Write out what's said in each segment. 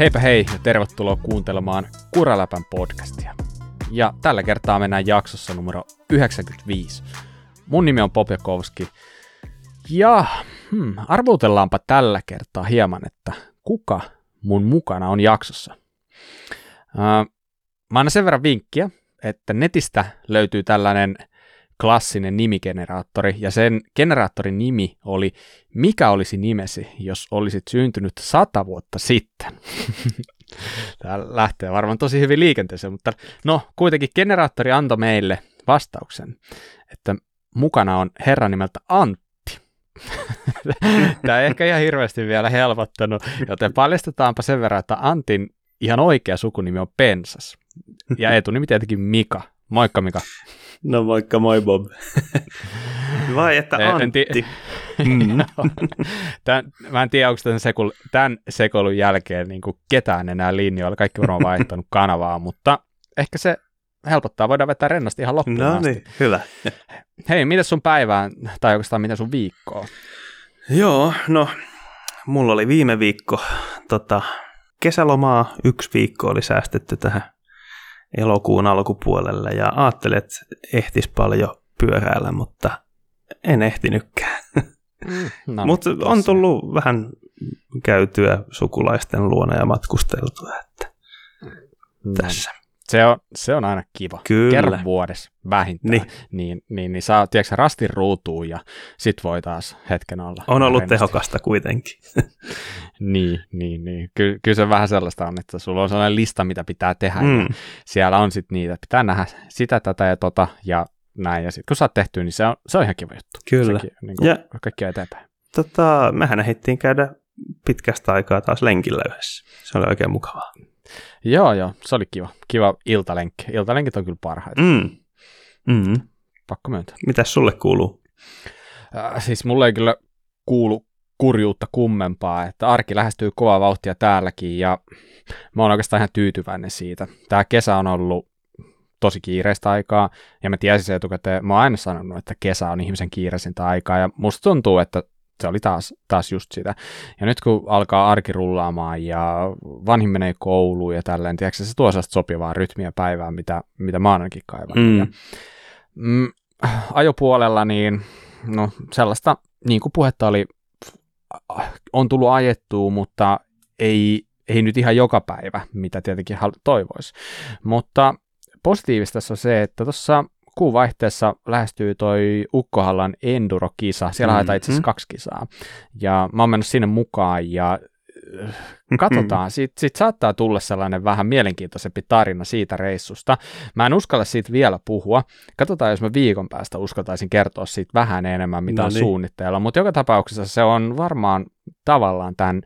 Heipä hei ja tervetuloa kuuntelemaan Kuraläpän podcastia. Ja tällä kertaa mennään jaksossa numero 95. Mun nimi on Popjakovski. Ja hmm, arvutellaanpa tällä kertaa hieman, että kuka mun mukana on jaksossa. Uh, mä annan sen verran vinkkiä, että netistä löytyy tällainen klassinen nimigeneraattori, ja sen generaattorin nimi oli Mikä olisi nimesi, jos olisit syntynyt sata vuotta sitten? Tämä lähtee varmaan tosi hyvin liikenteeseen, mutta no kuitenkin generaattori antoi meille vastauksen, että mukana on herra nimeltä Antti. Tämä ei ehkä ihan hirveästi vielä helpottanut, joten paljastetaanpa sen verran, että Antin ihan oikea sukunimi on Pensas. Ja etunimi tietenkin Mika. Moikka Mika. No moikka, moi Bob. Vai että Antti. En mm. Tän, mä en tiedä, onko tämän, sekul, tämän sekoilun jälkeen niin kuin ketään enää linjoilla. Kaikki varmaan vaihtanut kanavaa, mutta ehkä se helpottaa. Voidaan vetää rennasti ihan loppuun No niin, hyvä. Hei, miten sun päivään, tai oikeastaan miten sun viikkoa? Joo, no mulla oli viime viikko tota, kesälomaa. Yksi viikko oli säästetty tähän elokuun alkupuolelle ja ajattelin, että ehtis paljon pyöräillä, mutta en ehtinytkään. Mm, no, mutta on tullut vähän käytyä sukulaisten luona ja matkusteltua, että no, tässä. Se on, se on aina kiva. Kyllä. Kerran vuodessa vähintään. Niin. Niin, niin, niin saa, tiedätkö, rastin ruutuun ja sit voi taas hetken olla. On ollut rennosti. tehokasta kuitenkin. niin, niin, niin. Ky- kyllä se vähän sellaista on, että sulla on sellainen lista, mitä pitää tehdä. Mm. Ja siellä on sitten niitä, että pitää nähdä sitä, tätä ja tota ja näin. Ja sitten kun sä oot tehty, niin se on, se on ihan kiva juttu. Kyllä. Sekin, niin kuin ja kaikki eteenpäin. Tota, mehän ehdittiin käydä pitkästä aikaa taas lenkillä yhdessä. Se oli oikein mukavaa. Joo, joo, se oli kiva. Kiva iltalenkki. Iltalenkit on kyllä parhaita. Mm. Mm-hmm. Pakko myöntää. Mitäs sulle kuuluu? Äh, siis mulle ei kyllä kuulu kurjuutta kummempaa, että arki lähestyy kovaa vauhtia täälläkin ja mä oon oikeastaan ihan tyytyväinen siitä. Tämä kesä on ollut tosi kiireistä aikaa, ja mä tiesin se etukäteen, mä oon aina sanonut, että kesä on ihmisen kiireisintä aikaa, ja musta tuntuu, että se oli taas, taas just sitä. Ja nyt kun alkaa arki rullaamaan ja vanhin menee kouluun ja tälleen, tiedätkö, se tuo sellaista sopivaa rytmiä päivään, mitä, mitä mä ainakin kaivan. Mm. Ja, mm, ajopuolella niin, no sellaista, niin kuin puhetta oli, on tullut ajettua, mutta ei, ei nyt ihan joka päivä, mitä tietenkin toivoisi. Mutta positiivista on se, että tuossa kuun vaihteessa lähestyy toi Ukkohallan Enduro-kisa. Siellä mm-hmm. haetaan itse asiassa kaksi kisaa. Ja mä oon mennyt sinne mukaan ja äh, katsotaan, siitä, siitä saattaa tulla sellainen vähän mielenkiintoisempi tarina siitä reissusta. Mä en uskalla siitä vielä puhua. Katsotaan, jos mä viikon päästä uskaltaisin kertoa siitä vähän enemmän, mitä no on niin. suunnitteilla. Mutta joka tapauksessa se on varmaan tavallaan tämän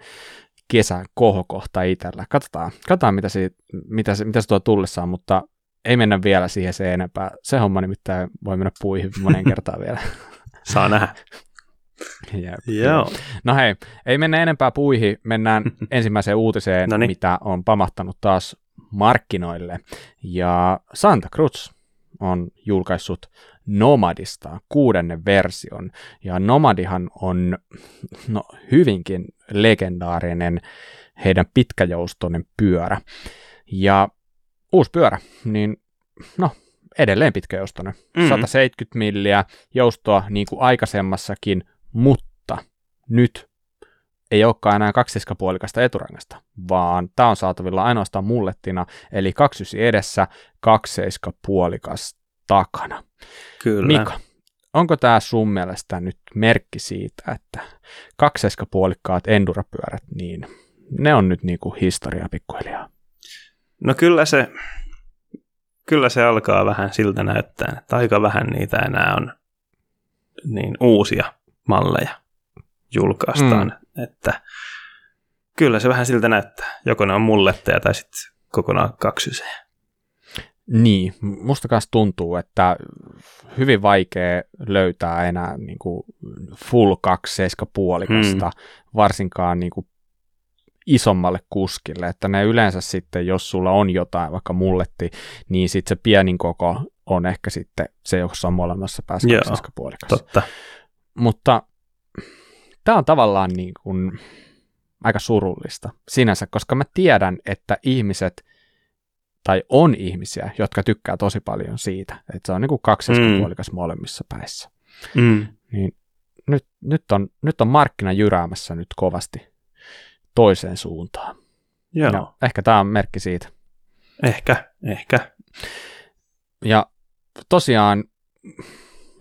kesän kohokohta itsellä. Katsotaan, katsotaan mitä, siitä, mitä, se, mitä se tuo tullessaan, mutta ei mennä vielä siihen se enempää. Se homma nimittäin voi mennä puihin monen kertaan vielä. Saa nähdä. Jep. Joo. No hei, ei mennä enempää puihin, mennään ensimmäiseen uutiseen, Noniin. mitä on pamahtanut taas markkinoille. Ja Santa Cruz on julkaissut Nomadista kuudennen version. Ja Nomadihan on no, hyvinkin legendaarinen heidän pitkäjoustoinen pyörä. Ja uusi pyörä, niin no, edelleen pitkäjoustoinen. Mm-hmm. 170 milliä joustoa niin kuin aikaisemmassakin, mutta nyt ei olekaan enää kaksisikapuolikasta eturangasta, vaan tämä on saatavilla ainoastaan mullettina, eli 29 edessä, puolikas takana. Kyllä. Mika, onko tämä sun mielestä nyt merkki siitä, että kakseiskapuolikkaat endurapyörät, niin ne on nyt niin kuin historiaa pikkuhiljaa? No kyllä se, kyllä se alkaa vähän siltä näyttää, että aika vähän niitä enää on niin uusia malleja julkaistaan, mm. että kyllä se vähän siltä näyttää. Joko ne on mulletteja tai sitten kokonaan kaksysejä. Niin, musta kanssa tuntuu, että hyvin vaikea löytää enää niin kuin full 2 puolikasta, mm. varsinkaan niin kuin isommalle kuskille, että ne yleensä sitten, jos sulla on jotain, vaikka mulletti, niin sitten se pienin koko on ehkä sitten se, jossa on molemmassa päässä puolikas. totta. Mutta tämä on tavallaan niin kuin aika surullista sinänsä, koska mä tiedän, että ihmiset, tai on ihmisiä, jotka tykkää tosi paljon siitä, että se on niin kuin kaksispuolikas mm. molemmissa päissä. Mm. Niin nyt, nyt, on, nyt on markkina jyräämässä nyt kovasti toiseen suuntaan. Joo. Ja ehkä tämä on merkki siitä. Ehkä, ehkä. Ja tosiaan,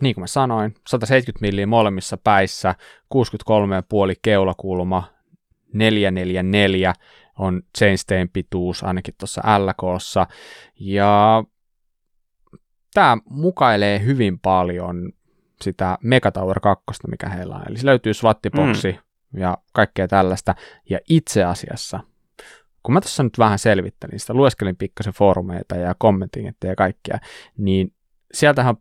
niin kuin mä sanoin, 170 milliä molemmissa päissä, 63,5 keulakulma, 444 on chainstein pituus ainakin tuossa LKssa, ja tämä mukailee hyvin paljon sitä Megatower 2, mikä heillä on. Eli se löytyy swattiboksi mm. Ja kaikkea tällaista. Ja itse asiassa, kun mä tässä nyt vähän selvittelin sitä, lueskelin pikkasen foorumeita ja kommentingetteja ja kaikkea, niin sieltähän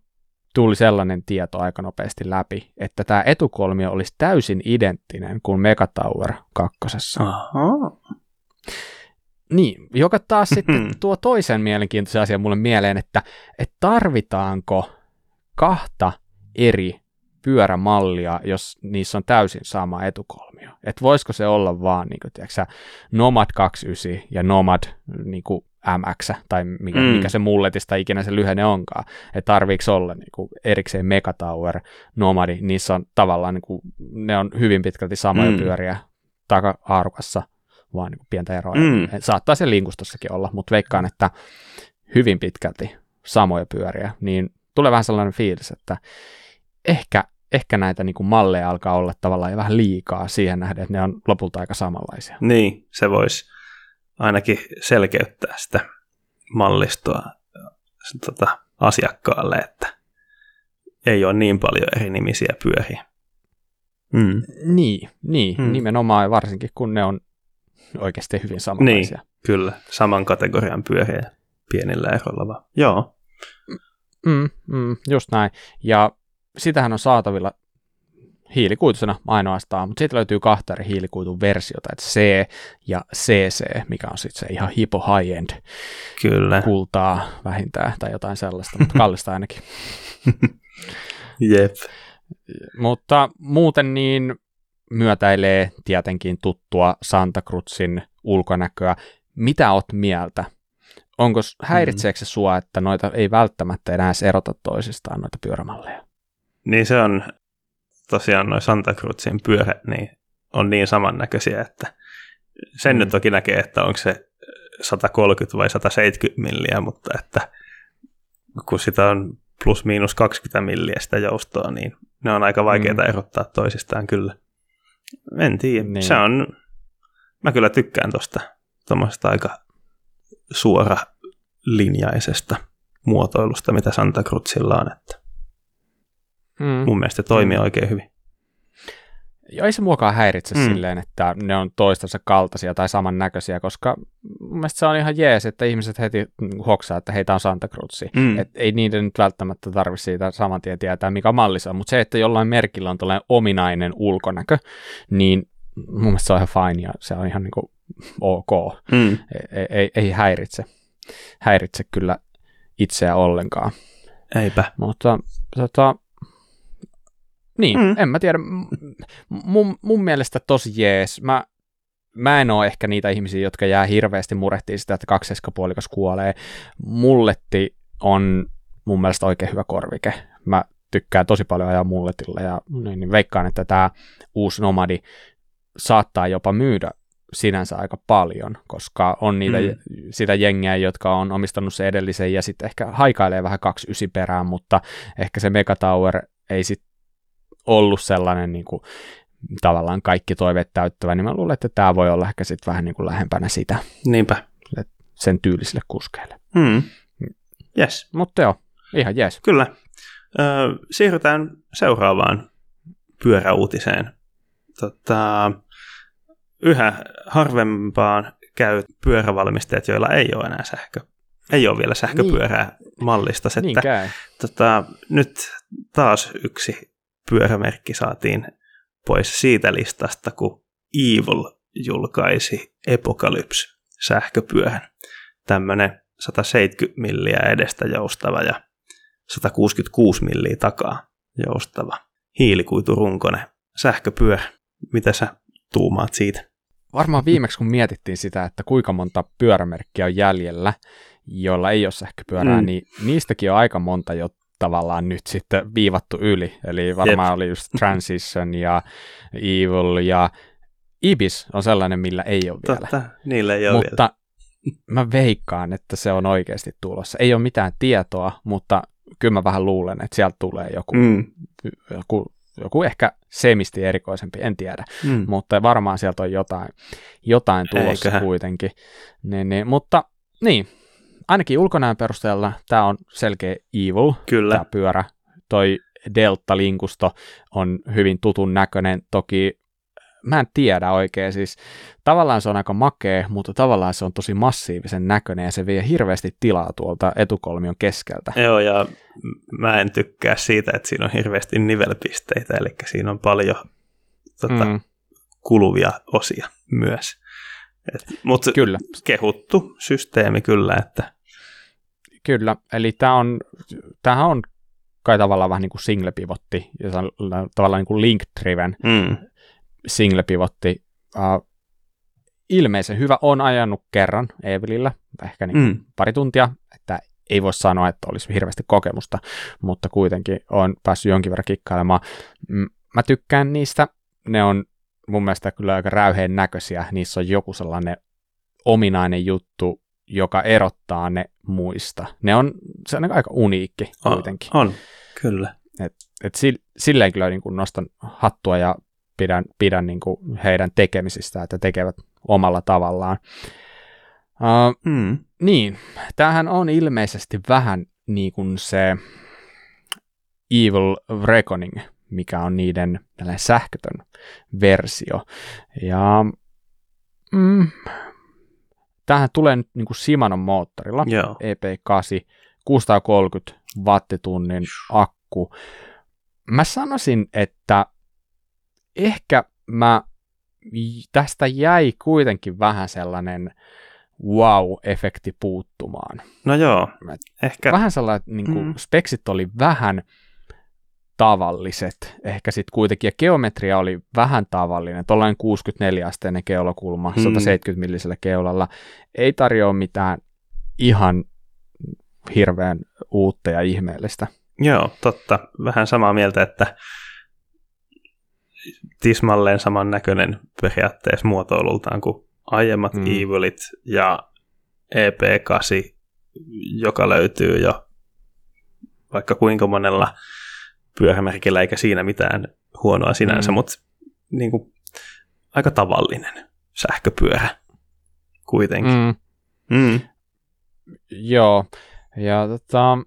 tuli sellainen tieto aika nopeasti läpi, että tämä etukolmio olisi täysin identtinen kuin Megatower 2. Aha. Niin, joka taas sitten tuo toisen mielenkiintoisen asian mulle mieleen, että, että tarvitaanko kahta eri pyörämallia, jos niissä on täysin sama etukolmio. Että voisiko se olla vaan niin kuin, tiedätkö, Nomad 29 ja Nomad niin kuin MX, tai mikä, mm. mikä se mulletista ikinä se lyhenne onkaan, että tarviiko olla niin kuin erikseen Megatower, Nomadi, niissä on tavallaan, niin kuin, ne on hyvin pitkälti samoja mm. pyöriä taka-aarukassa, vaan niin kuin pientä eroa. Mm. Saattaa se linkustossakin olla, mutta veikkaan, että hyvin pitkälti samoja pyöriä, niin tulee vähän sellainen fiilis, että ehkä, ehkä näitä niin kuin malleja alkaa olla tavallaan vähän liikaa siihen nähden, että ne on lopulta aika samanlaisia. Niin, se voisi ainakin selkeyttää sitä mallistoa tota, asiakkaalle, että ei ole niin paljon eri nimisiä pyöriä. Mm. Niin, niin mm. nimenomaan varsinkin kun ne on oikeasti hyvin samanlaisia. Niin, kyllä, saman kategorian pyöriä pienillä eroilla vaan. Joo. Mm, mm, just näin. Ja sitähän on saatavilla hiilikuitusena ainoastaan, mutta siitä löytyy kahta eri hiilikuitun versiota, että C ja CC, mikä on sitten se ihan hipo high-end Kyllä. kultaa vähintään tai jotain sellaista, mutta kallista ainakin. Jep. Mutta muuten niin myötäilee tietenkin tuttua Santa Cruzin ulkonäköä. Mitä oot mieltä? Onko häiritseekö se sua, että noita ei välttämättä enää erota toisistaan, noita pyörämalleja? Niin se on tosiaan noin Santa Cruzin pyörät, niin on niin samannäköisiä, että sen mm. nyt toki näkee, että onko se 130 vai 170 milliä, mutta että kun sitä on plus miinus 20 milliä sitä joustoa, niin ne on aika vaikeita mm. erottaa toisistaan kyllä. En tiedä. Niin. Se on, mä kyllä tykkään tuosta tuommoisesta aika suora linjaisesta muotoilusta, mitä Santa Cruzilla on. Että Mm. Mun mielestä se toimii mm. oikein hyvin. Ja ei se muokaan häiritse mm. silleen, että ne on toistensa kaltaisia tai samannäköisiä, koska mun mielestä se on ihan jees, että ihmiset heti hoksaa, että heitä on Santa Cruz. Mm. Et ei niiden nyt välttämättä tarvitse siitä saman tien tietää, mikä malli se on, mutta se, että jollain merkillä on tällainen ominainen ulkonäkö, niin mun mielestä se on ihan fine ja se on ihan niin kuin ok. Mm. Ei, ei, ei häiritse. Häiritse kyllä itseä ollenkaan. Eipä. Mutta tota, niin, mm. en mä tiedä. Mun, mun mielestä tosi jees. Mä, mä en ole ehkä niitä ihmisiä, jotka jää hirveästi murehtiin sitä, että kakseskapuolikas kuolee. Mulletti on mun mielestä oikein hyvä korvike. Mä tykkään tosi paljon ajaa mulletilla ja niin, niin veikkaan, että tämä uusi Nomadi saattaa jopa myydä sinänsä aika paljon, koska on niitä, mm. sitä jengiä, jotka on omistanut se edellisen ja sitten ehkä haikailee vähän kaksi ysi perään, mutta ehkä se Megatower ei sitten ollut sellainen niin kuin, tavallaan kaikki toiveet täyttävä, niin mä luulen, että tämä voi olla ehkä sitten vähän niin kuin lähempänä sitä. Niinpä. Sen tyylisille kuskeille. Hmm. Yes. Mutta joo, ihan jees. Kyllä. Ö, siirrytään seuraavaan pyöräuutiseen. Tota, yhä harvempaan käy pyörävalmistajat, joilla ei ole enää sähkö. Ei ole vielä sähköpyörää niin. mallista. Että, tota, nyt taas yksi pyörämerkki saatiin pois siitä listasta, kun Evil julkaisi Epocalypse sähköpyörän. Tämmöinen 170 milliä edestä joustava ja 166 milliä takaa joustava hiilikuiturunkonen sähköpyörä. Mitä sä tuumaat siitä? varmaan viimeksi kun mietittiin sitä, että kuinka monta pyörämerkkiä on jäljellä, joilla ei ole sähköpyörää, mm. niin niistäkin on aika monta jo tavallaan nyt sitten viivattu yli. Eli varmaan Jep. oli just Transition ja Evil ja Ibis on sellainen, millä ei ole vielä. Totta, niillä ei ole Mutta vielä. mä veikkaan, että se on oikeasti tulossa. Ei ole mitään tietoa, mutta kyllä mä vähän luulen, että sieltä tulee joku, mm. joku, joku ehkä semisti erikoisempi, en tiedä. Mm. Mutta varmaan sieltä on jotain, jotain tulossa Eiköhän. kuitenkin. Niin, niin, mutta niin, ainakin ulkonäön perusteella tämä on selkeä evil, Kyllä. tämä pyörä. Toi Delta-linkusto on hyvin tutun näköinen. Toki mä en tiedä oikein, siis tavallaan se on aika makea, mutta tavallaan se on tosi massiivisen näköinen ja se vie hirveästi tilaa tuolta etukolmion keskeltä. Joo, ja mä en tykkää siitä, että siinä on hirveästi nivelpisteitä, eli siinä on paljon tota, mm. kuluvia osia myös. Mutta kyllä. kehuttu systeemi kyllä, että... Kyllä, eli tämä on, tämähän on kai tavallaan vähän niin kuin single pivotti, ja tavallaan niin kuin link-driven mm. single pivotti. Uh, ilmeisen hyvä on ajanut kerran Evelillä, ehkä niin mm. pari tuntia, että ei voi sanoa, että olisi hirveästi kokemusta, mutta kuitenkin on päässyt jonkin verran kikkailemaan. Mä tykkään niistä, ne on mun mielestä kyllä aika räyheen näköisiä. Niissä on joku sellainen ominainen juttu, joka erottaa ne muista. Ne on, se on aika uniikki kuitenkin. On, on kyllä. Et, et silleen kyllä niin kuin nostan hattua ja pidän, pidän niin kuin heidän tekemisistä, että tekevät omalla tavallaan. Uh, mm. Niin, tämähän on ilmeisesti vähän niin kuin se Evil Reckoning mikä on niiden sähkötön versio. Ja mm, tähän tulee nyt niin kuin Simanon moottorilla, Joo. EP8, 630 wattitunnin akku. Mä sanoisin, että ehkä mä tästä jäi kuitenkin vähän sellainen wow-efekti puuttumaan. No joo, ehkä. Vähän sellainen, niin kuin mm. speksit oli vähän tavalliset. Ehkä sitten kuitenkin, ja geometria oli vähän tavallinen, tuollainen 64-asteinen keulakulma, hmm. 170 millisellä keulalla, ei tarjoa mitään ihan hirveän uutta ja ihmeellistä. Joo, totta. Vähän samaa mieltä, että tismalleen saman näköinen periaatteessa muotoilultaan kuin aiemmat hmm. Evilit ja EP8, joka löytyy jo vaikka kuinka monella pyörämerkillä eikä siinä mitään huonoa sinänsä, mm. mutta niin kuin, aika tavallinen sähköpyörä kuitenkin. Mm. Mm. Joo, ja tota,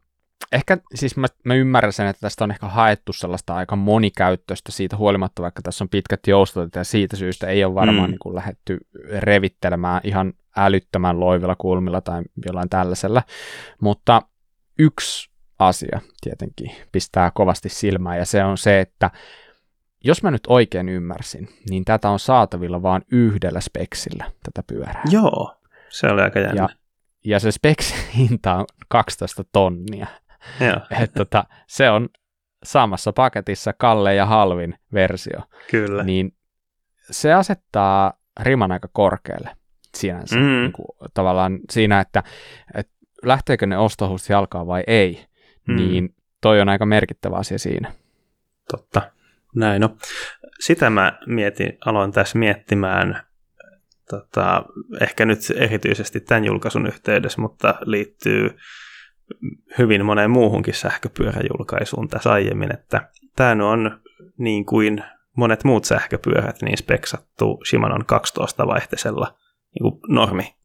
ehkä siis mä, mä ymmärrän sen, että tästä on ehkä haettu sellaista aika monikäyttöistä siitä huolimatta, vaikka tässä on pitkät joustot ja siitä syystä ei ole varmaan mm. niin kuin lähdetty revittelemään ihan älyttömän loivilla kulmilla tai jollain tällaisella, mutta yksi asia tietenkin pistää kovasti silmään, ja se on se, että jos mä nyt oikein ymmärsin, niin tätä on saatavilla vain yhdellä speksillä, tätä pyörää. Joo, se oli aika jännä. Ja, ja se speksi hinta on 12 tonnia. Joo. Et tota, se on samassa paketissa kalle ja halvin versio. Kyllä. Niin se asettaa riman aika korkealle sinänsä. Mm. Niin kuin, tavallaan siinä, että, että lähteekö ne ostohuusti jalkaa vai ei mm. niin toi on aika merkittävä asia siinä. Totta, näin no. Sitä mä mietin, aloin tässä miettimään tota, ehkä nyt erityisesti tämän julkaisun yhteydessä, mutta liittyy hyvin moneen muuhunkin sähköpyöräjulkaisuun tässä aiemmin, että tämä on niin kuin monet muut sähköpyörät niin speksattu Shimanon 12-vaihteisella niin normi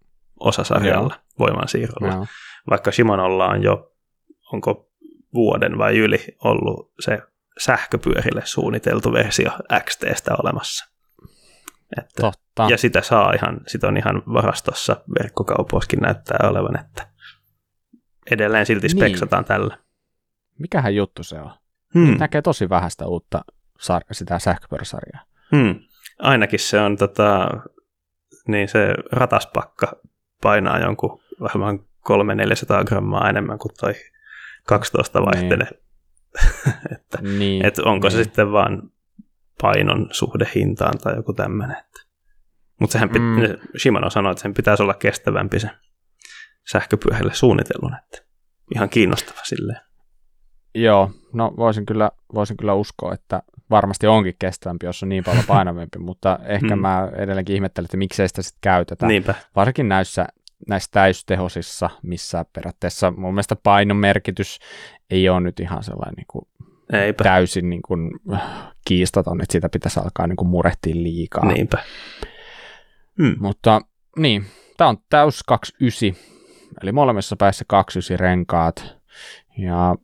osasarjalla voimansiirrolla. Joo. Vaikka Shimanolla on jo, onko vuoden vai yli ollut se sähköpyörille suunniteltu versio XTstä olemassa. Että, Totta. Ja sitä saa ihan, sitä on ihan varastossa verkkokaupoissakin näyttää olevan, että edelleen silti niin. speksataan niin. tällä. Mikähän juttu se on? Hmm. Näkee tosi vähäistä uutta sar- sitä sähköpyöräsarjaa. Hmm. Ainakin se on tota, niin se rataspakka painaa jonkun vähän 300-400 grammaa enemmän kuin toi 12 vaihtele. Niin. että, niin, että onko niin. se sitten vaan painon suhde hintaan tai joku tämmöinen. Mutta sehän pit- Mm. Shimano sanoi, että sen pitäisi olla kestävämpi se sähköpyöhille suunnitellun, että ihan kiinnostava silleen. Joo, no voisin kyllä, voisin kyllä uskoa, että varmasti onkin kestävämpi, jos on niin paljon painavampi, mutta ehkä Mm. mä edelleenkin ihmettelen, että miksei sitä sitten käytetä. Niinpä, Varsinkin näissä, näissä täystehosissa, missä periaatteessa mun mielestä painon merkitys ei ole nyt ihan sellainen niin kuin eipä, täysin niin kuin, kiistaton, että sitä pitäisi alkaa niin kuin murehtia liikaa. niinpä. Mm. Mutta niin, tämä on täys 29, eli molemmissa päissä 29 renkaat. Ja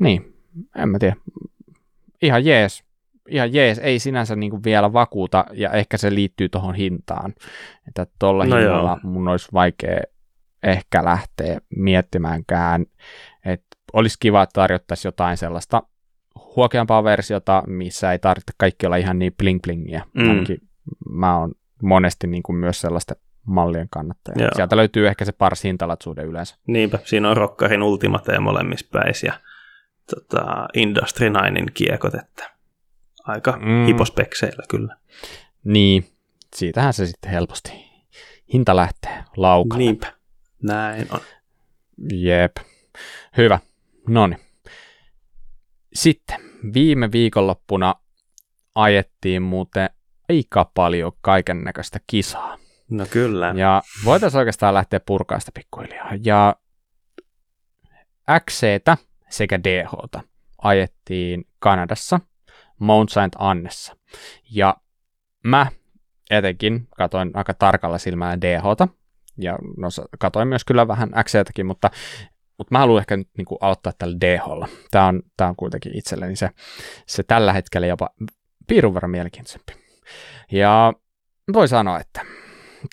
niin, en mä tiedä. Ihan jees. Ihan jees, ei sinänsä niinku vielä vakuuta, ja ehkä se liittyy tuohon hintaan. Että tuolla No no joo. hinnalla mun olisi vaikea ehkä lähteä miettimäänkään, että olisi kiva, että tarjottaisiin jotain sellaista huokeampaa versiota, missä ei tarvitse kaikki olla ihan niin bling blingiä. Mm. Ainakin mä oon monesti niin kuin myös sellaisten mallien kannattaja. Joo. Sieltä löytyy ehkä se paras hintalatsuuden yleensä. Niinpä, siinä on Rockarin Ultimate molemmissa päissä ja tota, Industry 9 kiekot, että aika Mm. hipospekseillä kyllä. Niin, siitähän se sitten helposti hinta lähtee laukalle. Niinpä, näin on. Jep. Hyvä. Noni. Sitten viime viikonloppuna ajettiin muuten aika paljon kaiken näköistä kisaa. No kyllä. Ja voitaisiin oikeastaan lähteä purkaa sitä pikkuhiljaa. Ja XCtä sekä DHta ajettiin Kanadassa, Mount Saint Annessa. Ja mä etenkin katoin aika tarkalla silmällä DHta, ja no, katoin myös kyllä vähän XCtäkin, mutta, mutta mä haluan ehkä nyt niin aloittaa tällä DHlla. Tämä on, tämä on kuitenkin itselleni se, se tällä hetkellä jopa piirun verran mielenkiintoisempi. Ja voi sanoa, että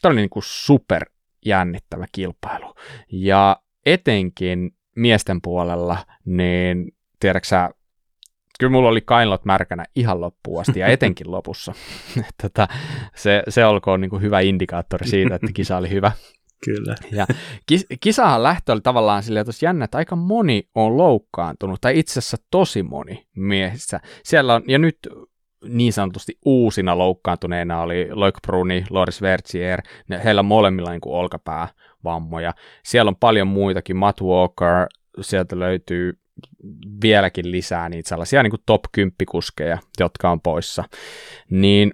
tämä oli niin super jännittävä kilpailu. Ja etenkin miesten puolella, niin tiedätkö sä, kyllä mulla oli kainlot märkänä ihan loppuun asti ja etenkin lopussa. Tätä, se, se olkoon niin kuin hyvä indikaattori siitä, että kisa oli hyvä. Kyllä. Kis, kisahan lähtö oli tavallaan silleen tosi jännä, että aika moni on loukkaantunut, tai itse asiassa tosi moni miehissä. Siellä on, ja nyt niin sanotusti uusina loukkaantuneena oli Loic Bruni, Loris Vertier, ne, heillä on molemmilla niin kuin olkapäävammoja. Siellä on paljon muitakin, Matt Walker, sieltä löytyy vieläkin lisää niitä sellaisia niin kuin top 10 kuskeja, jotka on poissa. Niin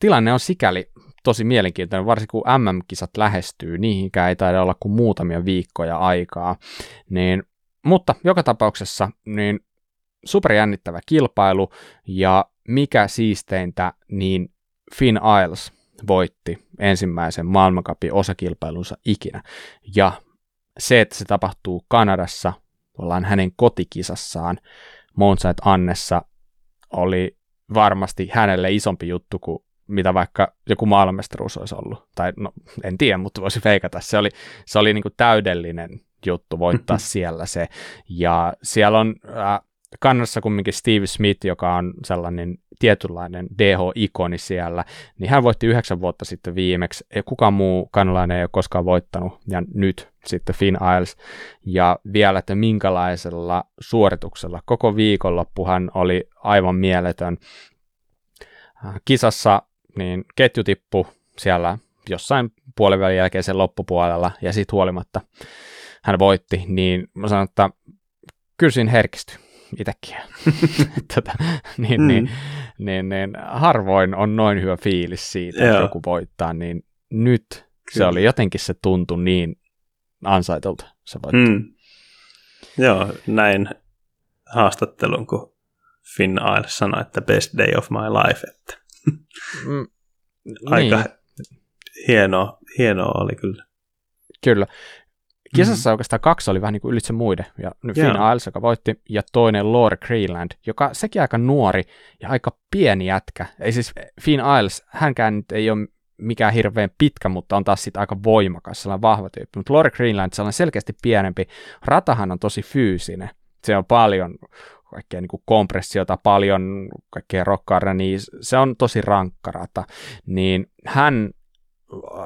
tilanne on sikäli tosi mielenkiintoinen, varsinkin kun MM-kisat lähestyy, niihinkään ei taida olla kuin muutamia viikkoja aikaa. Niin, mutta joka tapauksessa niin superjännittävä kilpailu ja mikä siisteintä, niin Finn Isles voitti ensimmäisen maailmankapin osakilpailunsa ikinä. Ja se, että se tapahtuu Kanadassa, ollaan hänen kotikisassaan Mount Saint Annessa, oli varmasti hänelle isompi juttu kuin mitä vaikka joku maailmanmestaruus olisi ollut. Tai no, en tiedä, mutta voisi feikata. Se oli, se oli niin kuin täydellinen juttu voittaa siellä se. Ja siellä on äh, kannassa kumminkin Steve Smith, joka on sellainen tietynlainen DH-ikoni siellä, niin hän voitti yhdeksän vuotta sitten viimeksi. Ja kukaan muu kanalainen ei ole koskaan voittanut, ja nyt sitten Finn Isles. Ja vielä, että minkälaisella suorituksella. Koko viikonloppu hän oli aivan mieletön. Äh, Kisassa niin ketju tippui siellä jossain puolivälin jälkeen sen loppupuolella, ja siitä huolimatta hän voitti, niin mä sanon, että kyllä siinä herkistyi itsekin. Tätä, niin, mm. niin, niin, niin, harvoin on noin hyvä fiilis siitä, että joku voittaa, niin nyt se Kyllä. oli jotenkin se tuntui niin ansaitulta se voitto. Mm. Joo, näin haastattelun, kun Finn Isles sanoi, että best day of my life, että Mm, aika niin, hienoa, hienoa oli kyllä. kyllä. Kisassa mm-hmm. oikeastaan kaksi oli vähän niin kuin ylitse muiden. Ja. Finn Isles, joka voitti, ja toinen Laura Creeland, joka sekin aika nuori ja aika pieni jätkä. Ei siis Finn Isles, hänkään nyt ei ole mikään hirveän pitkä, mutta on taas sitten aika voimakas, sellainen vahva tyyppi. Mutta Laura Greenland, sellainen selkeästi pienempi. Ratahan on tosi fyysinen. Se on paljon kaikkea niin kompressiota, paljon kaikkea rokkaria, niin se on tosi rankka rata. Niin hän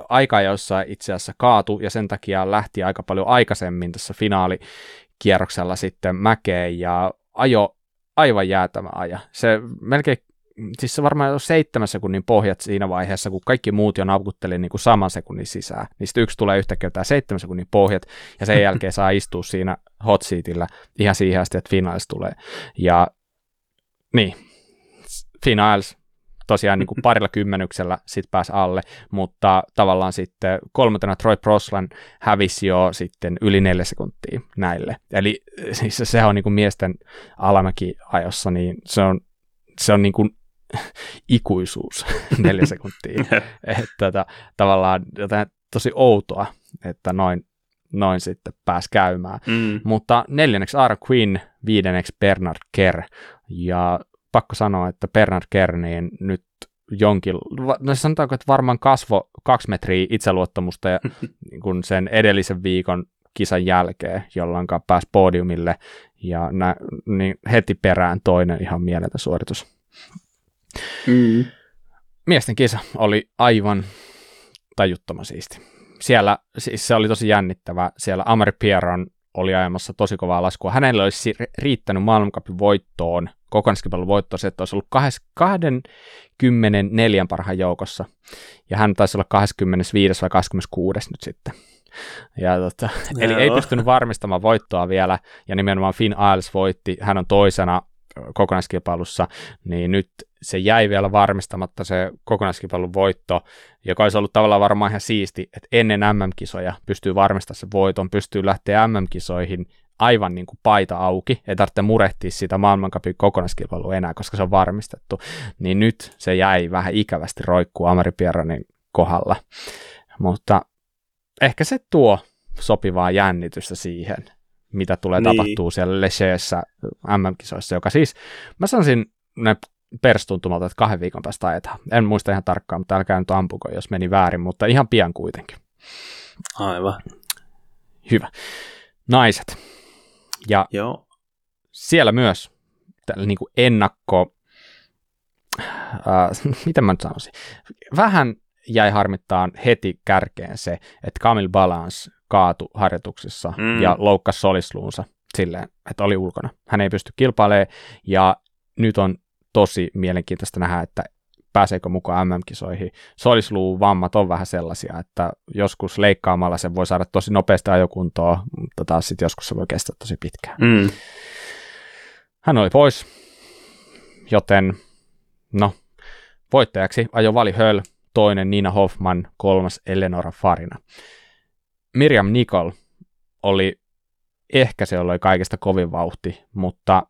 aika jossa itse asiassa kaatu ja sen takia lähti aika paljon aikaisemmin tässä finaalikierroksella sitten mäkeen ja ajo aivan jäätävä aja. Se melkein siis se varmaan on seitsemän sekunnin pohjat siinä vaiheessa, kun kaikki muut jo napkutteli niin kuin saman sekunnin sisään. Niin sitten yksi tulee yhtäkkiä tämä seitsemän sekunnin pohjat, ja sen jälkeen saa istua siinä hot seatillä ihan siihen asti, että finaalis tulee. Ja niin, finaalis tosiaan niin kuin parilla kymmenyksellä sit pääsi alle, mutta tavallaan sitten kolmantena Troy Proslan hävisi jo sitten yli neljä sekuntia näille. Eli siis se on niin kuin miesten alamäki-ajossa, niin se on, se on niin kuin ikuisuus neljä sekuntia. että tota, tavallaan jotain tosi outoa, että noin, noin sitten pääsi käymään. Mm. Mutta neljänneksi Ara Quinn, viidenneksi Bernard Kerr, ja pakko sanoa, että Bernard Kerr niin nyt jonkin, no sanotaanko, että varmaan kasvo kaksi metriä itseluottamusta ja niin kuin sen edellisen viikon kisan jälkeen, jolloin pääsi podiumille ja nä, niin heti perään toinen ihan mieletön suoritus. Mm. Miesten kisa oli aivan tajuttoman siisti. Siellä, siis se oli tosi jännittävä. Siellä Amari Pierron oli ajamassa tosi kovaa laskua. Hänellä olisi riittänyt maailmankapin voittoon, kokonaiskilpailun voittoon, se, että olisi ollut 24 parhaan joukossa. Ja hän taisi olla 25 vai 26 nyt sitten. Ja tota, eli ei pystynyt varmistamaan voittoa vielä, ja nimenomaan Finn Isles voitti, hän on toisena kokonaiskilpailussa, niin nyt se jäi vielä varmistamatta se kokonaiskilpailun voitto, joka olisi ollut tavallaan varmaan ihan siisti, että ennen MM-kisoja pystyy varmistamaan se voiton, pystyy lähteä MM-kisoihin aivan niin kuin paita auki, ei tarvitse murehtia sitä maailmankapin kokonaiskilpailua enää, koska se on varmistettu, niin nyt se jäi vähän ikävästi roikkuu Amari Pierronin kohdalla, mutta ehkä se tuo sopivaa jännitystä siihen, mitä tulee niin. tapahtuu siellä Lecheessä MM-kisoissa, joka siis, mä sanoisin, ne perstuntumalta, että kahden viikon päästä ajetaan. En muista ihan tarkkaan, mutta älkää nyt ampuko, jos meni väärin, mutta ihan pian kuitenkin. Aivan. Hyvä. Naiset. Ja Joo. siellä myös tällä niin kuin ennakko, äh, mitä mä nyt sanoisin, vähän jäi harmittaan heti kärkeen se, että Camille Balance kaatu harjoituksissa mm. ja loukkasi solisluunsa silleen, että oli ulkona. Hän ei pysty kilpailemaan ja nyt on tosi mielenkiintoista nähdä, että pääseekö mukaan MM-kisoihin. Solisluun vammat on vähän sellaisia, että joskus leikkaamalla se voi saada tosi nopeasti ajokuntoa, mutta taas sitten joskus se voi kestää tosi pitkään. Mm. Hän oli pois, joten no, voittajaksi ajo Vali Höll, toinen Nina Hoffman, kolmas Eleonora Farina. Miriam Nicol oli ehkä se oli kaikista kovin vauhti, mutta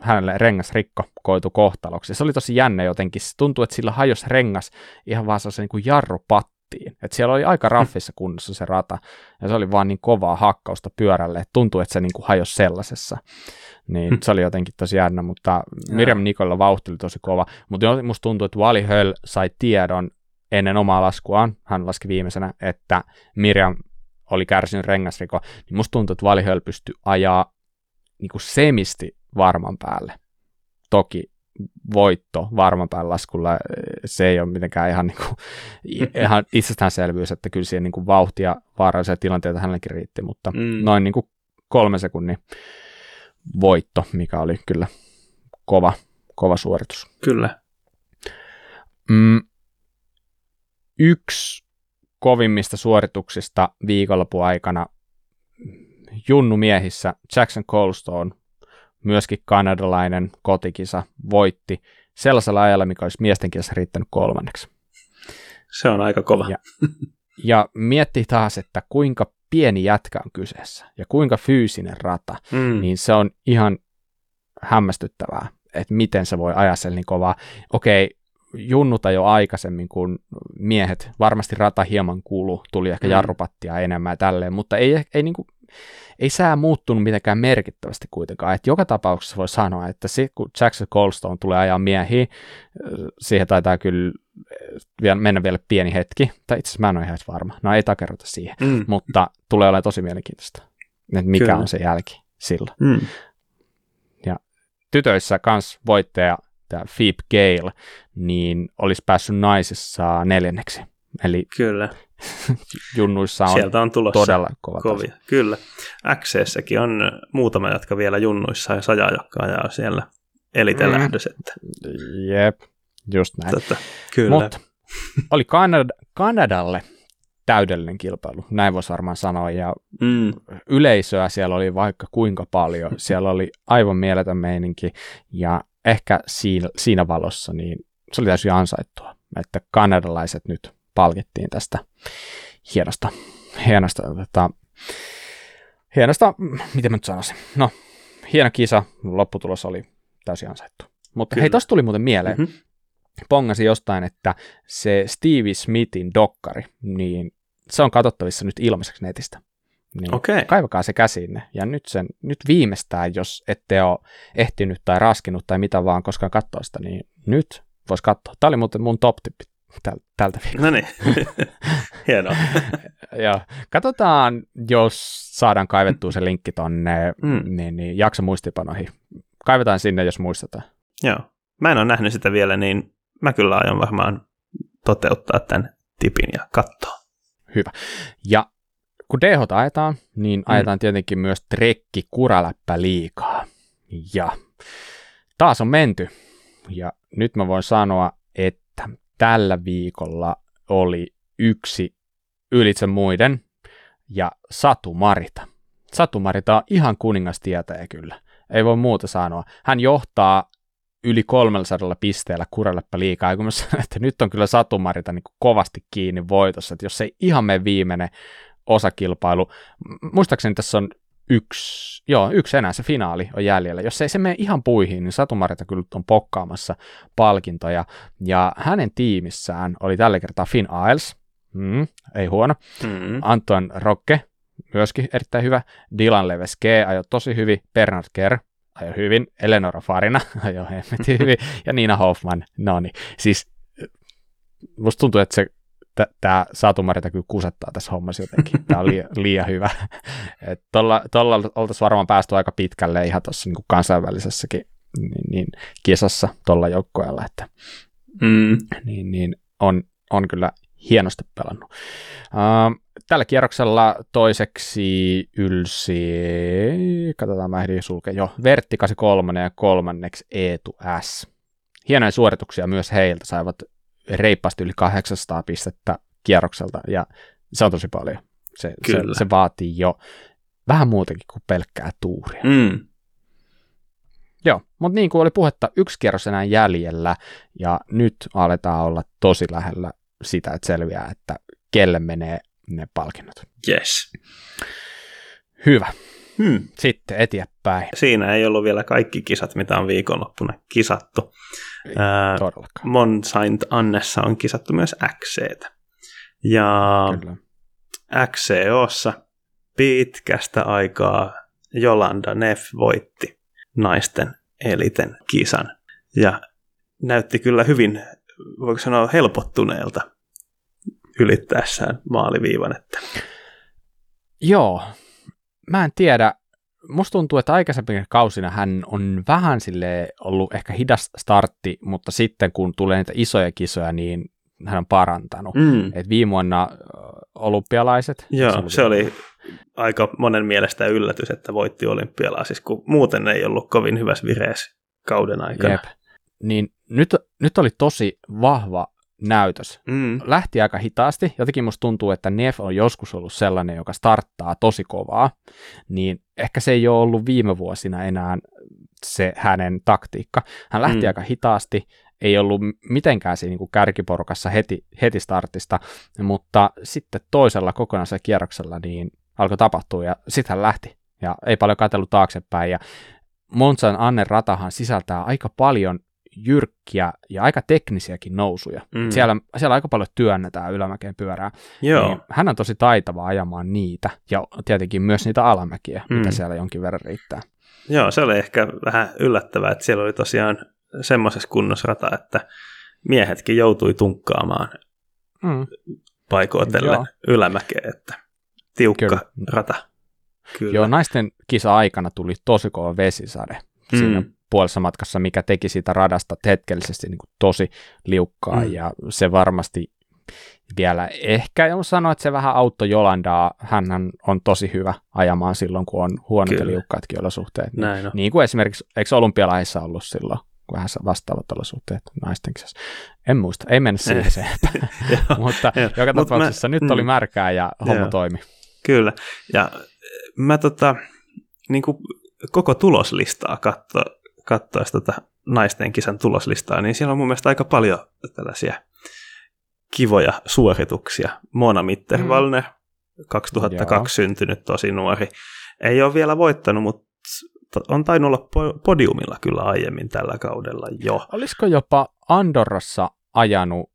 hänelle rengasrikko koitu kohtaloksi. Se oli tosi jännä jotenkin. Se tuntui, että sillä hajosi rengas ihan vaan se niin kuin jarrupattiin. Että siellä oli aika raffissa kunnossa se rata, ja se oli vaan niin kovaa hakkausta pyörälle, että tuntui, että se niin kuin hajosi sellaisessa. Niin hmm. se oli jotenkin tosi jännä, mutta Miriam Nikolla vauhti oli tosi kova. Mutta musta tuntuu, että Wally Höll sai tiedon ennen omaa laskuaan, hän laski viimeisenä, että Miriam oli kärsinyt rengasriko, niin musta tuntuu, että Wally Höll pystyi ajaa niin kuin semisti varman päälle. Toki voitto varman päälle laskulla, se ei ole mitenkään ihan, niin kuin, ihan itsestäänselvyys, että kyllä siihen niin kuin vauhtia vaarallisia tilanteita hänellekin riitti, mutta mm. noin niin kuin kolme sekunnin voitto, mikä oli kyllä kova, kova suoritus. Kyllä. Mm, yksi kovimmista suorituksista viikonlopun aikana Junnu miehissä Jackson Colstone myöskin kanadalainen kotikisa, voitti sellaisella ajalla, mikä olisi miesten kisassa riittänyt kolmanneksi. Se on aika kova. Ja, ja mietti taas, että kuinka pieni jätkä on kyseessä ja kuinka fyysinen rata, mm. niin se on ihan hämmästyttävää, että miten se voi ajaa sen niin kovaa. Okei, junnuta jo aikaisemmin, kun miehet, varmasti rata hieman kuulu, tuli ehkä mm. jarrupattia enemmän ja tälleen, mutta ei, ei niin kuin, ei sää muuttunut mitenkään merkittävästi kuitenkaan. Et joka tapauksessa voi sanoa, että se, kun Jackson Goldstone tulee ajaa miehiä, siihen taitaa kyllä vielä, mennä vielä pieni hetki, tai itse asiassa mä en ole ihan varma, no ei takerrota siihen, mm. mutta tulee olemaan tosi mielenkiintoista, että mikä kyllä. on se jälki silloin. Mm. Ja tytöissä kans voittaja, tämä Phoebe Gale, niin olisi päässyt naisissa neljänneksi. Eli Kyllä. junnuissa on, Sieltä on tulossa todella kova kovia. Kyllä. XCssäkin on muutama, jotka vielä junnuissa ja Saja, jotka ajaa siellä elitelähdös. Että, Jep, just näin. tota, kyllä. Mutta oli Kanada, Kanadalle täydellinen kilpailu, näin voisi varmaan sanoa, ja mm, yleisöä siellä oli vaikka kuinka paljon, siellä oli aivan mieletön meininki, ja ehkä siinä, siinä valossa niin se oli täysin ansaittua, että kanadalaiset nyt palkittiin tästä hienosta, hienosta, tota, hienosta, miten mä nyt sanoisin, no, hieno kisa, lopputulos oli täysin ansaittu. Mutta Kyllä. hei, tosta tuli muuten mieleen, Mhm. pongasin jostain, että se Stevie Smithin dokkari, niin se on katsottavissa nyt ilmaiseksi netistä. Niin Okei. Kaivakaa se käsinne. Ja nyt, sen, nyt viimeistään, jos ette ole ehtinyt tai raskinut tai mitä vaan koskaan katsoa sitä, niin nyt voisi katsoa. Tämä oli muuten mun top tippi täl, tältä viikolla. No niin, hienoa. Ja katsotaan, jos saadaan kaivettua se linkki tonne Mm. niin, niin, jakso muistipanoihin. Kaivetaan sinne, jos muistetaan. Joo. Mä en ole nähnyt sitä vielä, niin mä kyllä aion varmaan toteuttaa tämän tipin ja katsoa. Ja kun DH ajetaan, niin ajetaan tietenkin myös trekki kuraläppä liikaa. Ja taas on menty. Ja nyt mä voin sanoa, että tällä viikolla oli yksi ylitse muiden ja Satu Marita. Satu Marita on ihan kuningastietäjä kyllä. Ei voi muuta sanoa. Hän johtaa yli 300 pisteellä kuraläppä liikaa, ja kun mä sanoin, että nyt on kyllä Satu Marita niin kovasti kiinni voitossa, että jos ei ihan mene viimeinen osakilpailu, muistaakseni tässä on yksi, joo, yksi enää se finaali on jäljellä. Jos ei se mene ihan puihin, niin Satu Marita kyllä on pokkaamassa palkintoja, ja hänen tiimissään oli tällä kertaa Finn Aels, mm, ei huono, Mm. Antoine Rocke, myöskin erittäin hyvä. Dylan Leveske ajoi tosi hyvin. Bernard Kerr ajoi hyvin. Eleonora Farina ajoi hemmetin hyvin. Ja Niina Hoffman, no niin. Siis musta tuntuu, että se tämä Satu Marita kyllä kusettaa tässä hommassa jotenkin. Tämä on liian, liian hyvä. Tolla oltaisiin varmaan päästy aika pitkälle ihan tuossa niin kansainvälisessäkin niin, niin, kisassa tuolla joukkueella, että Mm. niin, niin on, on kyllä hienosti pelannut. Uh, tällä kierroksella toiseksi ylsi, katsotaan mä ehdin sulkea, jo Vertti 83 ja kolmanneksi Eetu S. Hienoja suorituksia myös heiltä, saivat reippaasti yli 800 pistettä kierrokselta ja se on tosi paljon. Se, se, se vaatii jo vähän muutakin kuin pelkkää tuuria. Mm. Joo, mutta niin kuin oli puhetta, yksi kierros enää jäljellä, ja nyt aletaan olla tosi lähellä sitä, että selviää, että kelle menee ne palkinnot. Yes. Hyvä. Hmm. Sitten eteenpäin. Siinä ei ollut vielä kaikki kisat, mitä on viikonloppuna kisattu. Ei Todellakaan. Mon Saint Annessa on kisattu myös XCtä. Ja Kyllä. XCOssa pitkästä aikaa Jolanda Neff voitti naisten eliten kisan. Ja näytti kyllä hyvin, voiko sanoa, helpottuneelta ylittäessään maaliviivan. Että Joo, mä en tiedä. Musta tuntuu, että aikaisempina kausina hän on vähän sille ollut ehkä hidas startti, mutta sitten kun tulee niitä isoja kisoja, niin hän on parantanut. mm. Et viime vuonna olympialaiset. Joo, se oli aika monen mielestä yllätys, että voitti olympialaisissa, kun muuten ei ollut kovin hyvässä vireessä kauden aikana. Jep. Niin nyt, nyt oli tosi vahva näytös. Mm. Lähti aika hitaasti. Jotenkin musta tuntuu, että Nef on joskus ollut sellainen, joka starttaa tosi kovaa. Niin ehkä se ei ole ollut viime vuosina enää se hänen taktiikka. Hän lähti Mm. aika hitaasti, ei ollut mitenkään siinä niin kuin kärkiporukassa heti, heti startista, mutta sitten toisella kokonaisella kierroksella niin alkoi tapahtua ja sitten hän lähti ja ei paljon katsellut taaksepäin ja Monsan Annen ratahan sisältää aika paljon jyrkkiä ja aika teknisiäkin nousuja. Mm. Siellä, siellä aika paljon työnnetään ylämäkeen pyörää. Joo, Niin hän on tosi taitava ajamaan niitä ja tietenkin myös niitä alamäkiä, mm. Mitä siellä jonkin verran riittää. joo, se oli ehkä vähän yllättävää, että siellä oli tosiaan semmoisessa kunnossa rata, että miehetkin joutui tunkkaamaan Mm. paikoitellen Joo. ylämäkeä, että tiukka Kyllä. rata. Kyllä. Joo, naisten kisa-aikana tuli tosi kova vesisade mm. siinä. Puolessa matkassa, mikä teki siitä radasta hetkellisesti niin kuin tosi liukkaa, Mm. ja se varmasti vielä ehkä sanoa, että se vähän auttoi Jolandaa. Hän on tosi hyvä ajamaan silloin, kun on huonot Kyllä. ja liukkaatkin olosuhteet. Näin on. Niin kuin esimerkiksi, eikö olympialaisissa ollut silloin vähän vastaavat olosuhteet naisten kisassa. En muista, ei mennä siihen se Mutta joka tapauksessa mä, nyt oli mm. märkää ja homma joo. toimi. Kyllä, ja mä tota, niin kuin koko tuloslistaa katso, katsoessa tota naisten kisan tuloslistaa, niin siellä on mun mielestä aika paljon tällaisia kivoja suorituksia. Mona Mitterwallner, mm. 2002 Joo. syntynyt, tosi nuori. Ei ole vielä voittanut, mutta on tainnut olla podiumilla kyllä aiemmin tällä kaudella jo. Olisiko jopa Andorrassa ajanut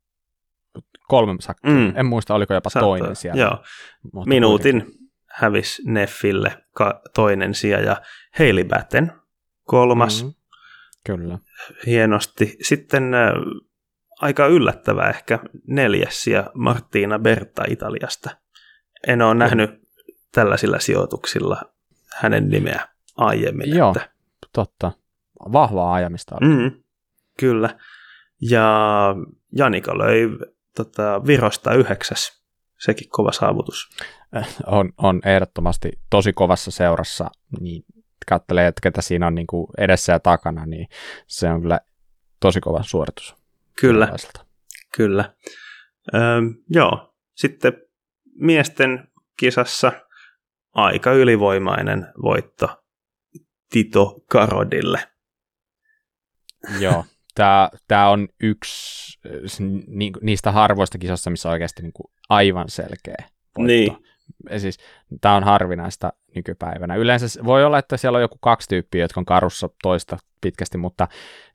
kolme sakkia? Mm. En muista, oliko jopa Saattaa, toinen siellä. Joo. Mutta Minuutin kuitenkin. hävisi Neffille ka- toinen sija ja Hailey Batten kolmas. Mm. Kyllä. Hienosti. Sitten äh, aika yllättävää ehkä neljäs ja Martina Berta Italiasta. En ole nähnyt tällaisilla sijoituksilla hänen nimeä aiemmin. Joo, että... totta. Vahvaa ajamista. Mm, kyllä. Ja Janika löi tota, Virosta yhdeksäs. Sekin kova saavutus. On, on ehdottomasti tosi kovassa seurassa. Niin katselee, että ketä siinä on niin kuin edessä ja takana, niin se on kyllä tosi kova suoritus. Kyllä, kyllä. Öö, joo, sitten miesten kisassa aika ylivoimainen voitto Tito Karodille. Joo, tämä, tämä on yksi niistä harvoista kisoista, missä on oikeasti niin kuin aivan selkeä voitto. Niin. Siis, tämä on harvinaista nykypäivänä. Yleensä voi olla, että siellä on joku kaksi tyyppiä, jotka on karussa toista pitkästi, mutta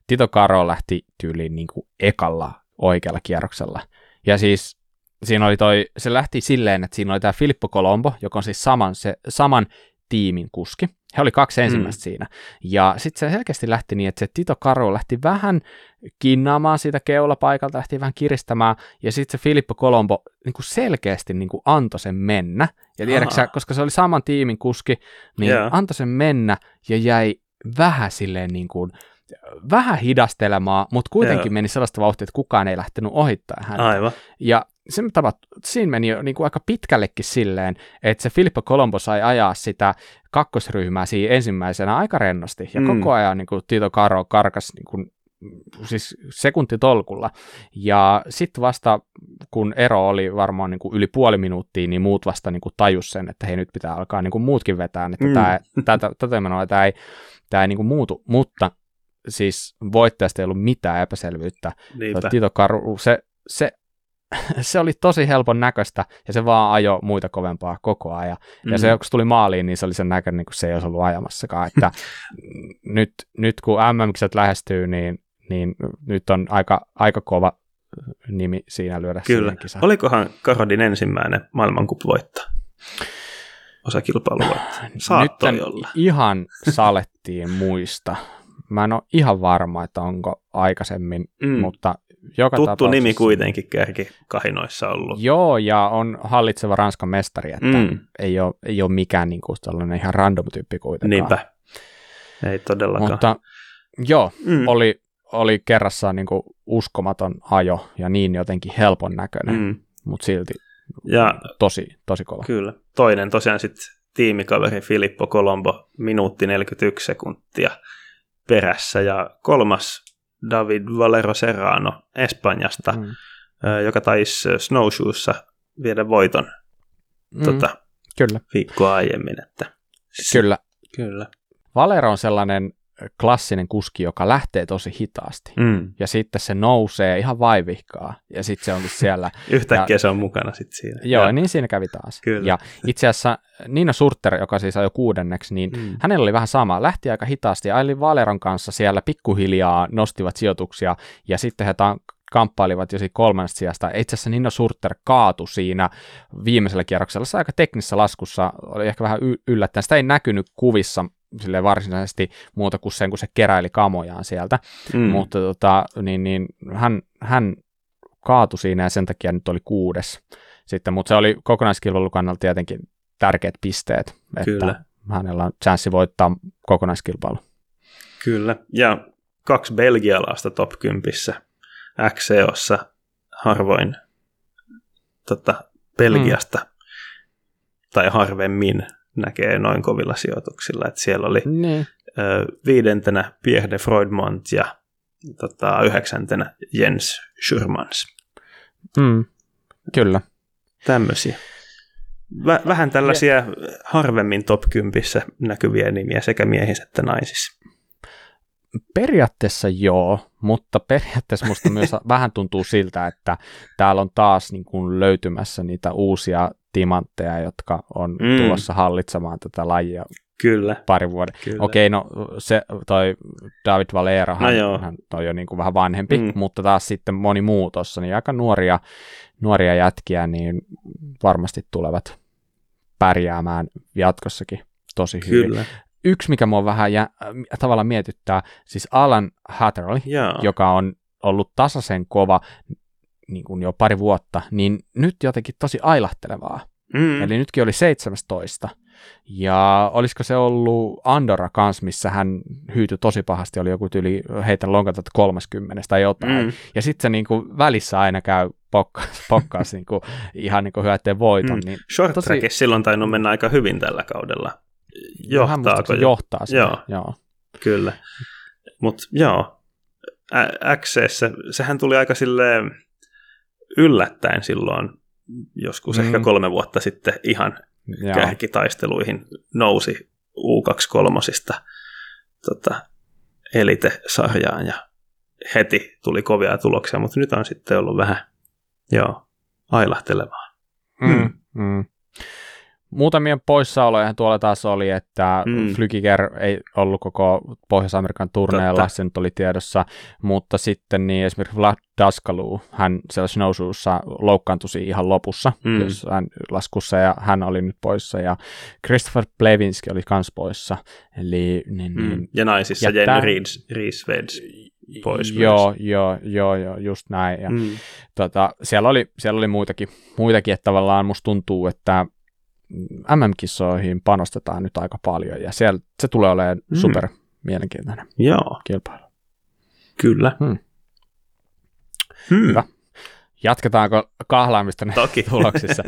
Tito Karo lähti tyyliin niin kuin ekalla oikealla kierroksella. Ja siis siinä oli toi, se lähti silleen, että siinä oli tämä Filippo Colombo, joka on siis saman, se, saman tiimin kuski. He oli kaksi ensimmäistä mm. siinä. Ja sitten se selkeästi lähti niin, että se Tito Karo lähti vähän kinnaamaan siitä keulapaikalta, lähti vähän kiristämään, ja sitten se Filippo Colombo niin kuin selkeästi niin kuin antoi sen mennä. Ja tiedätkö koska se oli saman tiimin kuski, niin yeah. antoi sen mennä ja jäi vähän silleen niin kuin, vähän hidastelemaan, mutta kuitenkin yeah. meni sellaista vauhtia, että kukaan ei lähtenyt ohittaa häntä. Aivan. Ja se tavat, siinä meni jo niin kuin aika pitkällekin silleen, että se Filippo Colombo sai ajaa sitä kakkosryhmää siinä ensimmäisenä aika rennosti, ja mm. koko ajan niin kuin Tito Caro karkas niin kuin, siis sekuntitolkulla. Ja sitten vasta, kun ero oli varmaan niin kuin yli puoli minuuttia, niin muut vasta niin kuin tajus sen, että hei nyt pitää alkaa niin kuin muutkin vetää, että mm. tämä, tätä, tätä menoa tämä ei, tämä ei niin kuin muutu, mutta siis voittajasta ei ollut mitään epäselvyyttä. Niinpä. Tito Karu, se, se se oli tosi helpon näköistä ja se vaan ajo muita kovempaa koko ajan. Mm. Ja se, kun se tuli maaliin, niin se oli sen näköinen, niin kuin se ei olisi ollut ajamassakaan. Että nyt, nyt kun mm lähestyy, niin, niin nyt on aika, aika kova nimi siinä lyödä Kyllä. Olikohan Karodin ensimmäinen maailmankup-voitto? Osa kilpailuvoitto. Saattoi nyt olla. ihan salettiin muista. Mä en ole ihan varma, että onko aikaisemmin, mm. mutta joka Tuttu nimi kuitenkin kärki kahinoissa ollut. Joo, ja on hallitseva Ranskan mestari, että mm. ei, ole, ei ole mikään niin kuin tällainen ihan random tyyppi kuitenkaan. Niinpä, ei todellakaan. Mutta joo, mm. oli, oli kerrassaan niin kuin uskomaton ajo ja niin jotenkin helpon näköinen, mm. mutta silti ja, tosi, tosi kova. Kyllä. Toinen tosiaan sitten tiimikaveri Filippo Colombo, minuutti 41 sekuntia perässä, ja kolmas David Valero Serrano Espanjasta, mm. joka taisi Snowshoessa viedä voiton mm. tota, Kyllä. viikkoa aiemmin. Että, Kyllä. Kyllä. Valero on sellainen klassinen kuski, joka lähtee tosi hitaasti. Mm. Ja sitten se nousee ihan vaivihkaa. Ja sitten se onkin siellä. Yhtäkkiä ja, se on mukana sitten siinä. Joo, ja. niin siinä kävi taas. Kyllä. Ja itse asiassa Nina Surter, joka siis ajoi kuudenneksi, niin mm. hänellä oli vähän sama. Lähti aika hitaasti ja Ailin Valeron kanssa siellä pikkuhiljaa nostivat sijoituksia. Ja sitten he ta- kamppailivat jo siitä kolmannesta sijasta. Itse asiassa Nina Surter kaatui siinä viimeisellä kierroksella. Se aika teknisessä laskussa oli ehkä vähän y- yllättäen. Sitä ei näkynyt kuvissa sille varsinaisesti muuta kuin sen, kun se keräili kamojaan sieltä. Mm. Mutta tota, niin, niin, hän, hän kaatui siinä ja sen takia nyt oli kuudes. Sitten, mutta se oli kokonaiskilpailun kannalta tietenkin tärkeät pisteet, Kyllä. että hänellä on chanssi voittaa kokonaiskilpailu. Kyllä, ja kaksi belgialaista top 10 XCOssa harvoin tota, Belgiasta, mm. tai harvemmin näkee noin kovilla sijoituksilla. että siellä oli Niin. ö, viidentenä Pierre de Freudmont ja tota, yhdeksäntenä Jens Schurmans. Mm. Kyllä. Tämmöisiä. Vä- vähän tällaisia harvemmin top 10 näkyviä nimiä sekä miehissä että naisissa. Periaatteessa joo, mutta periaatteessa musta myös vähän tuntuu siltä, että täällä on taas niin kuin löytymässä niitä uusia timantteja, jotka on Mm. tulossa hallitsemaan tätä lajia Kyllä. pari vuoden. kyllä. Okei, no se, toi David Valera, No hän, on jo niin kuin vähän vanhempi, Mm. mutta taas sitten moni muu tuossa, niin aika nuoria, nuoria jätkiä, niin varmasti tulevat pärjäämään jatkossakin tosi hyvin. Kyllä. Yksi, mikä mua vähän jä, tavallaan mietittää, siis Alan Hatterley, Joo. joka on ollut tasaisen kova niin kuin jo pari vuotta, niin nyt jotenkin tosi ailahtelevaa. Mm. Eli nytkin oli 17. Ja olisiko se ollut Andorra kans, missä hän hyytyi tosi pahasti, oli joku tyyli heitä lonkata 30 tai jotain. Mm. Ja sitten se niin kuin välissä aina käy pokkaas, pokkaas niin kuin, ihan niin hyötteen voiton. Mm. Niin Short tosi- silloin tainnut mennä aika hyvin tällä kaudella. Johtaako jo? johtaa sitä. Joo. joo. Kyllä. Mutta joo, XCssä, sehän tuli aika silleen yllättäen silloin, joskus mm. Ehkä kolme vuotta sitten ihan joo. kärkitaisteluihin nousi U23 tota, Elite-sarjaan ja heti tuli kovia tuloksia, mutta nyt on sitten ollut vähän joo, ailahtelevaa. Mm, mm. Muutamien poissaoloja tuolla taas oli, että Mm. Flykiger ei ollut koko Pohjois-Amerikan turneella, Totta. se nyt oli tiedossa, mutta sitten niin esimerkiksi Vlad Daskalu, hän siellä snowshoessa loukkaantui ihan lopussa, Mm. jossain laskussa, ja hän oli nyt poissa, ja Christopher Plevinski oli kans poissa, eli niin, Mm. niin, Ja naisissa Ja Jenny Rees pois joo, joo, joo, joo, just näin, ja Mm. tota, siellä, oli, siellä oli muitakin, muitakin, että tavallaan musta tuntuu, että MM-kisoihin panostetaan nyt aika paljon, ja siellä, se tulee olemaan Mm. super mielenkiintoinen Joo, kilpailu. kyllä. Hmm. Hmm. Hyvä. Jatketaanko kahlaamista Toki. tuloksissa?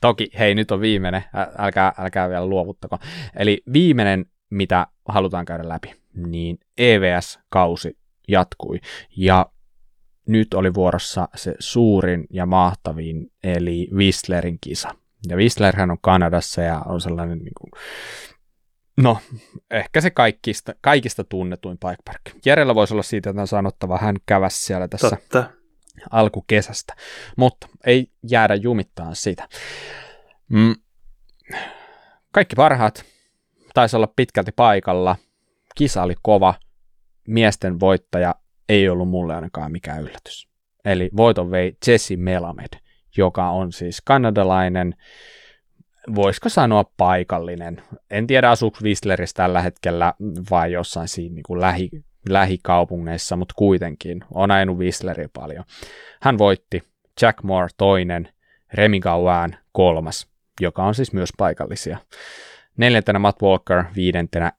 Toki, hei, nyt on viimeinen, älkää, älkää vielä luovuttako. Eli viimeinen, mitä halutaan käydä läpi, niin EVS-kausi jatkui, ja nyt oli vuorossa se suurin ja mahtavin, eli Whistlerin kisa. Ja Whistlerhän on Kanadassa ja on sellainen, niin kuin, no, ehkä se kaikista, kaikista tunnetuin bike park. Jerellä voisi olla siitä jotain sanottavaa, hän käväsi siellä tässä Totta. alkukesästä, mutta ei jäädä jumittaan sitä. Mm. Kaikki parhaat taisi olla pitkälti paikalla. Kisa oli kova. Miesten voittaja ei ollut mulle ainakaan mikään yllätys. Eli voiton vei Jesse Melamed, joka on siis kanadalainen, voisiko sanoa paikallinen. En tiedä asuuko Whistlerissä tällä hetkellä vai jossain siinä niin kuin lähi, lähikaupungeissa, mutta kuitenkin on ajanut Whistleria paljon. Hän voitti Jack Moore toinen, Remy Gauan kolmas, joka on siis myös paikallisia. Neljäntenä Matt Walker, viidentenä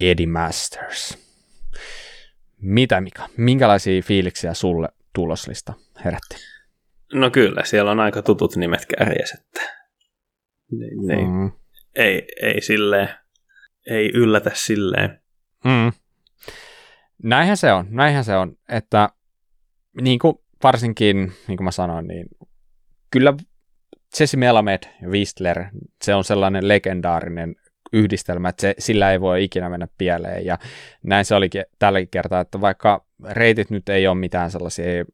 Eddie Masters. Mitä Mika, minkälaisia fiiliksiä sulle tuloslista herätti? No kyllä, siellä on aika tutut nimet kärjessä, ne, mm. Mm. ei, ei silleen, ei yllätä silleen. Mm. Näinhän se on, näinhän se on, että niin kuin varsinkin, niin kuin mä sanoin, niin kyllä Jesse Melamed ja Whistler, se on sellainen legendaarinen yhdistelmä, että se, sillä ei voi ikinä mennä pieleen, ja näin se olikin tälläkin kertaa, että vaikka reitit nyt ei ole mitään sellaisia,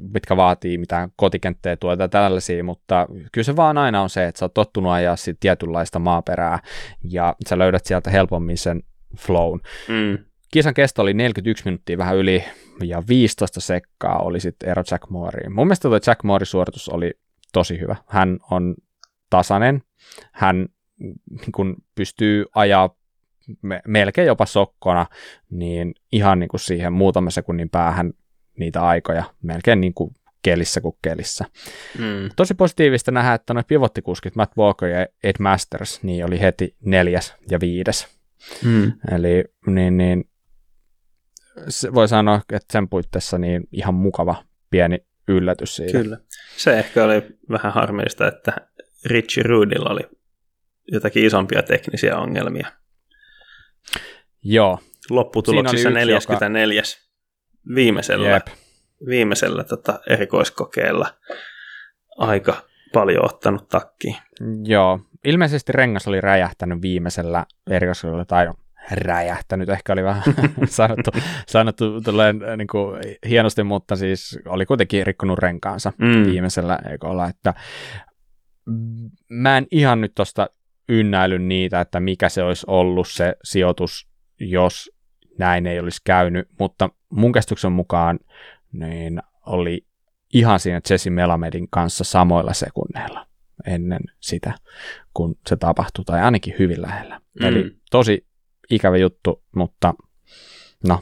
mitkä vaatii mitään kotikenttejä tuota tällaisia, mutta kyllä se vaan aina on se, että sä oot tottunut ajaa sit tietynlaista maaperää, ja sä löydät sieltä helpommin sen flown. Mm. Kisan kesto oli 41 minuuttia vähän yli ja 15 sekkaa oli sitten ero Jack Mooreen. Mun mielestä tuo Jack Moorin suoritus oli tosi hyvä. Hän on tasainen, hän niin kun pystyy ajaa me, melkein jopa sokkona, niin ihan niin kuin siihen muutaman sekunnin päähän niitä aikoja, melkein niin kuin kelissä kuin kelissä. Mm. Tosi positiivista nähdä, että noin pivottikuskit Matt Walker ja Ed Masters niin oli heti neljäs ja viides. Mm. Eli niin, niin, se voi sanoa, että sen puitteissa niin ihan mukava pieni yllätys siitä. Kyllä. Se ehkä oli vähän harmillista, että Richie Rudilla oli jotakin isompia teknisiä ongelmia. Joo. Lopputuloksissa 44. Joka... viimeisellä, Jep. viimeisellä tota, erikoiskokeella aika paljon ottanut takkiin. Joo, ilmeisesti rengas oli räjähtänyt viimeisellä erikoiskokeella, tai no, räjähtänyt, ehkä oli vähän sanottu, sanottu tulleen, äh, niin kuin, hienosti, mutta siis oli kuitenkin rikkonut renkaansa mm. viimeisellä ekolla, että mä en ihan nyt tuosta ynnäily niitä, että mikä se olisi ollut se sijoitus, jos näin ei olisi käynyt, mutta mun käsityksen mukaan niin oli ihan siinä Jesse Melamedin kanssa samoilla sekunneilla ennen sitä, kun se tapahtui, tai ainakin hyvin lähellä. Mm. Eli tosi ikävä juttu, mutta no,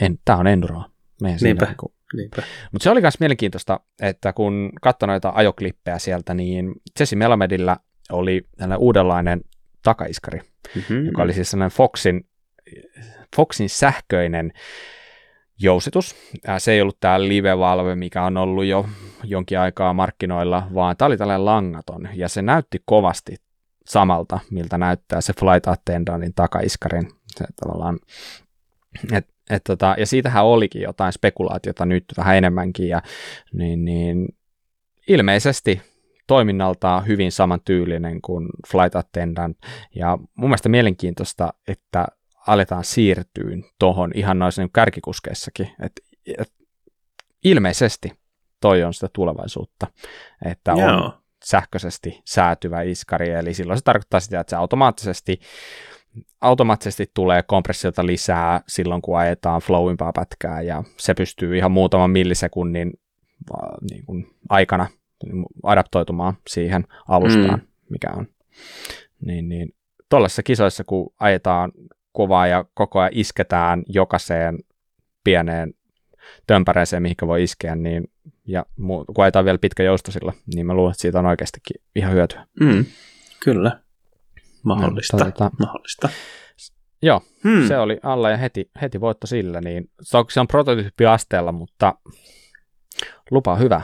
en, tämä on enduroa. Niinpä. Niin kuin. Niinpä. Mutta se oli myös mielenkiintoista, että kun katsoin noita ajoklippejä sieltä, niin Jesse Melamedillä oli tällainen uudenlainen takaiskari, mm-hmm. joka oli siis sellainen Foxin, Foxin sähköinen jousitus. Se ei ollut tämä live-valve, mikä on ollut jo jonkin aikaa markkinoilla, vaan tämä oli tällainen langaton, ja se näytti kovasti samalta, miltä näyttää se Flight Attendantin takaiskarin. Se tavallaan, et, et tota, ja siitähän olikin jotain spekulaatiota nyt vähän enemmänkin, ja niin, niin ilmeisesti toiminnaltaan hyvin samantyylinen kuin Flight Attendant, ja mun mielestä mielenkiintoista, että aletaan siirtyyn tuohon ihan noissa niin kärkikuskeissakin, että et, ilmeisesti toi on sitä tulevaisuutta, että on Joo. sähköisesti säätyvä iskari, eli silloin se tarkoittaa sitä, että se automaattisesti automaattisesti tulee kompressiota lisää silloin, kun ajetaan flowimpaa pätkää, ja se pystyy ihan muutaman millisekunnin niin kuin aikana adaptoitumaan siihen alustaan, mm. mikä on. Niin, niin tuollaisissa kisoissa, kun ajetaan kovaa ja koko ajan isketään jokaiseen pieneen tömpäreeseen, mihinkä voi iskeä, niin, ja kun ajetaan vielä pitkä jousto sillä, niin mä luulen, että siitä on oikeastikin ihan hyötyä. Mm, kyllä. Mahdollista. No, tota, mahdollista. Joo, hmm. se oli alla ja heti, heti voitto sillä, niin se on, on prototyyppiasteella, mutta lupaa hyvä.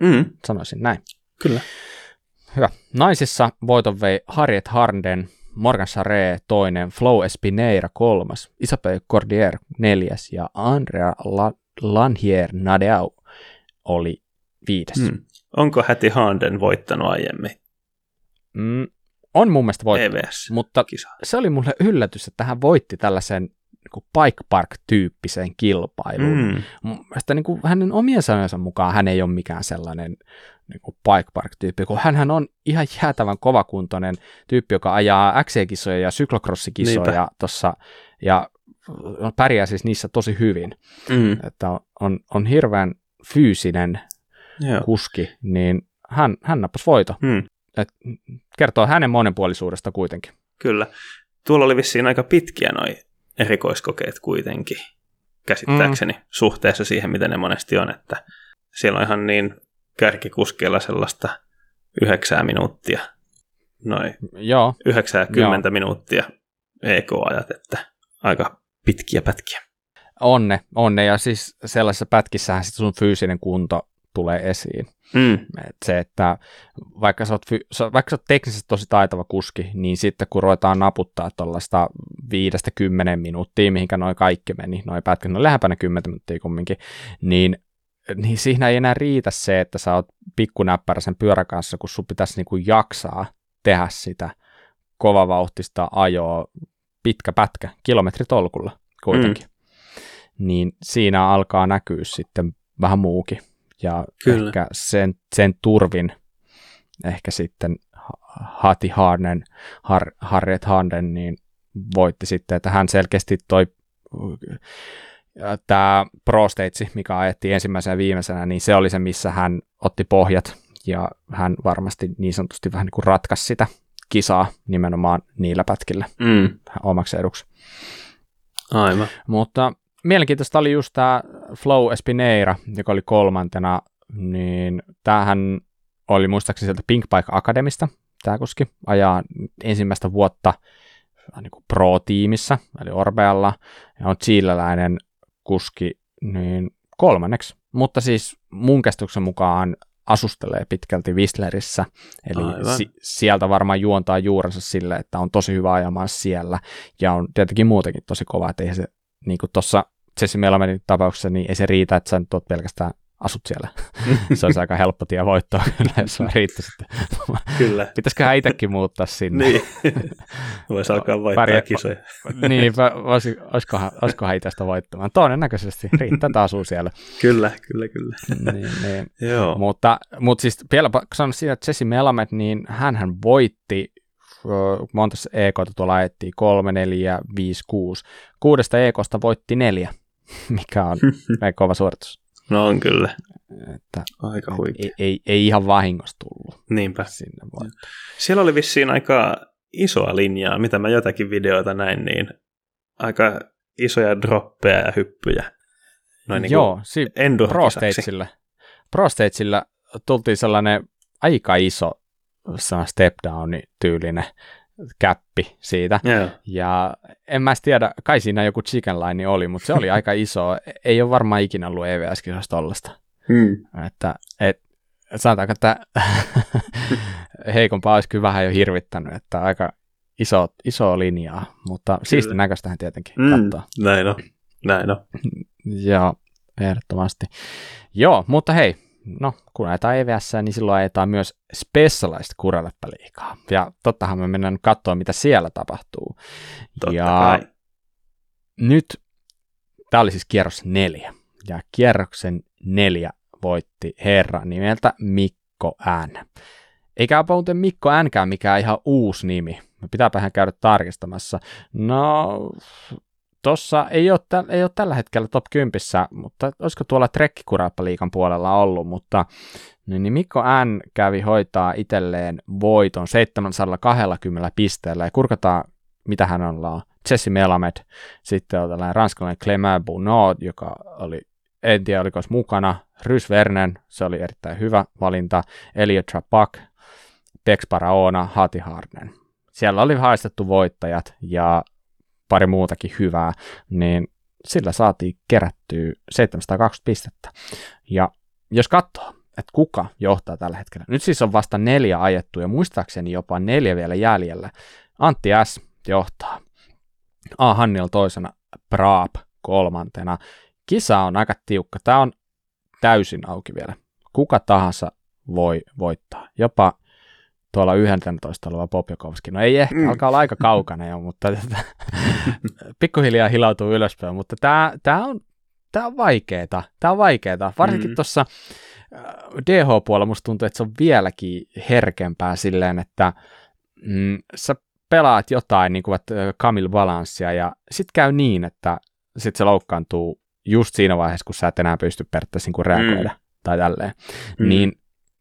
Mm. Sanoisin näin. Kyllä. Hyvä. Naisissa voiton vei Harriet Harden, Morgan Charre toinen, Flo Espineira kolmas, Isabel Cordier neljäs ja Andrea La- Lanhier Nadeau oli viides. Mm. Onko Häti Harden voittanut aiemmin? Mm, on mun mielestä voittanut, EVS. mutta Kisa. se oli mulle yllätys, että hän voitti tällaisen niin Pike Park-tyyppiseen kilpailuun. Mm. Mielestäni niin kuin hänen omien sanojensa mukaan hän ei ole mikään sellainen niin kuin Pike Park-tyyppi, kun hän on ihan jäätävän kovakuntoinen tyyppi, joka ajaa XC-kisoja ja syklocrossikisoja tossa, ja pärjää siis niissä tosi hyvin. Mm. Että on, on, on hirveän fyysinen Joo. kuski, niin hän, hän nappasi voito. Mm. Et kertoo hänen monipuolisuudesta kuitenkin. Kyllä. Tuolla oli vissiin aika pitkiä noi erikoiskokeet kuitenkin, käsittääkseni, mm. suhteessa siihen, miten ne monesti on, että siellä on ihan niin kärkikuskeilla sellaista yhdeksää minuuttia, noin Joo. 90 Joo. minuuttia EK-ajat, että aika pitkiä pätkiä. Onne, onne, ja siis sellaisessa pätkissähän sit sun fyysinen kunto tulee esiin. Mm. Et se, että vaikka sä, oot, vaikka sä oot teknisesti tosi taitava kuski, niin sitten kun ruvetaan naputtaa tuollaista viidestä kymmenen minuuttia, mihinkä noin kaikki meni, noin pätkät, no lähempänä kymmenen minuuttia kumminkin, niin niin siinä ei enää riitä se, että sä oot pikkunäppärä sen pyörän kanssa, kun sun pitäisi niinku jaksaa tehdä sitä kovavauhtista ajoa pitkä pätkä, kilometritolkulla kuitenkin. Mm. Niin siinä alkaa näkyä sitten vähän muukin ja Kyllä. ehkä sen, sen turvin ehkä sitten Hati Harden, Har, Harriet Harden, niin voitti sitten, että hän selkeästi toi tämä Pro Stage, mikä ajettiin ensimmäisenä ja viimeisenä, niin se oli se, missä hän otti pohjat ja hän varmasti niin sanotusti vähän niin kuin ratkaisi sitä kisaa nimenomaan niillä pätkillä mm. omaksi eduksi. Aivan. Mutta mielenkiintoista oli just tämä Flow Espineira, joka oli kolmantena, niin tämähän oli muistaakseni sieltä Pink Bike Akademista, tämä kuski, ajaa ensimmäistä vuotta niin kuin pro-tiimissä, eli Orbealla, ja on chileläinen kuski niin kolmanneksi. Mutta siis mun käsityksen mukaan asustelee pitkälti Whistlerissä, eli si- sieltä varmaan juontaa juurensa sille, että on tosi hyvä ajamaan siellä, ja on tietenkin muutenkin tosi kova, että eihän se, niin kuin tuossa Jesse Melamedin tapauksessa, niin ei se riitä, että sä nyt oot pelkästään asut siellä. se olisi aika helppo tie voittoa kyllä, jos vaan riittäisi. Kyllä. Pitäisiköhän itsekin muuttaa sinne. niin. Voisi alkaa voittaa Pärjä... kisoja. niin, voisi, olisikohan, olisikohan itsestä voittamaan. Todennäköisesti riittää, että asuu siellä. kyllä, kyllä, kyllä. niin, niin. Joo. Mutta, mutta siis vielä sanon siitä, että Jesse Melamed, niin hän voitti monta EKta tuolla ajettiin, kolme, neljä, viisi, kuusi. Kuudesta EKsta voitti neljä, mikä on kova suoritus. No on kyllä. Että, Aika huikea. Ei, ei, ei ihan vahingossa tullut. Niinpä. Sinne Siellä oli vissiin aika isoa linjaa, mitä mä jotakin videoita näin, niin aika isoja droppeja ja hyppyjä. Noin niin Joo, si- Pro Stagesilla tultiin sellainen aika iso step down tyylinen käppi siitä. Yeah. Ja en mä tiedä, kai siinä joku chicken line oli, mutta se oli aika iso. Ei ole varmaan ikinä ollut EVS-kisosta tollasta. Hmm. Että, et, sanotaanko, että heikompaa olisi kyllä vähän jo hirvittänyt, että aika iso, iso linjaa, mutta siistin näköistähän tietenkin mm, katsoa. Näin on, näin on. Joo, ehdottomasti. Joo, mutta hei, no, kun ajetaan EVS, niin silloin ajetaan myös Specialized kuraleppaliikaa. Ja tottahan me mennään katsoa, mitä siellä tapahtuu. Totta ja kai. nyt, tämä oli siis kierros neljä. Ja kierroksen neljä voitti herra nimeltä Mikko N. Eikä muuten Mikko Nkään mikään ihan uusi nimi. Pitääpähän käydä tarkistamassa. No, Tossa ei ei ole tällä hetkellä top 10, mutta olisiko tuolla Trekkikurappa-liikan puolella ollut, mutta niin, niin Mikko N. kävi hoitaa itselleen voiton 720 pisteellä ja kurkataan, mitä hän on. Jesse Melamed, sitten on tällainen ranskalainen Clement Bounod, joka oli, en tiedä oliko mukana, Rys Vernen, se oli erittäin hyvä valinta, Elliot Trapak, Tex Paraona, Hati Harden. Siellä oli haistettu voittajat ja pari muutakin hyvää, niin sillä saatiin kerättyä 720 pistettä. Ja jos katsoo, että kuka johtaa tällä hetkellä. Nyt siis on vasta neljä ajettu ja muistaakseni jopa neljä vielä jäljellä. Antti S. johtaa. A. Hannil toisena, Praap kolmantena. Kisa on aika tiukka. Tämä on täysin auki vielä. Kuka tahansa voi voittaa. Jopa tuolla 11 oleva Popjakovski. No ei ehkä, mm. alkaa olla aika kaukana jo, mutta pikkuhiljaa hilautuu ylöspäin, mutta tämä, tämä on, tämä on vaikeeta. Tämä on vaikeeta. Varsinkin mm. tuossa äh, DH-puolella musta tuntuu, että se on vieläkin herkempää silleen, että mm, sä pelaat jotain, niin kuin Kamil Balanssia, ja sitten käy niin, että sit se loukkaantuu just siinä vaiheessa, kun sä et enää pysty periaatteessa niin reagoida, mm. tai tälleen. Mm. Niin,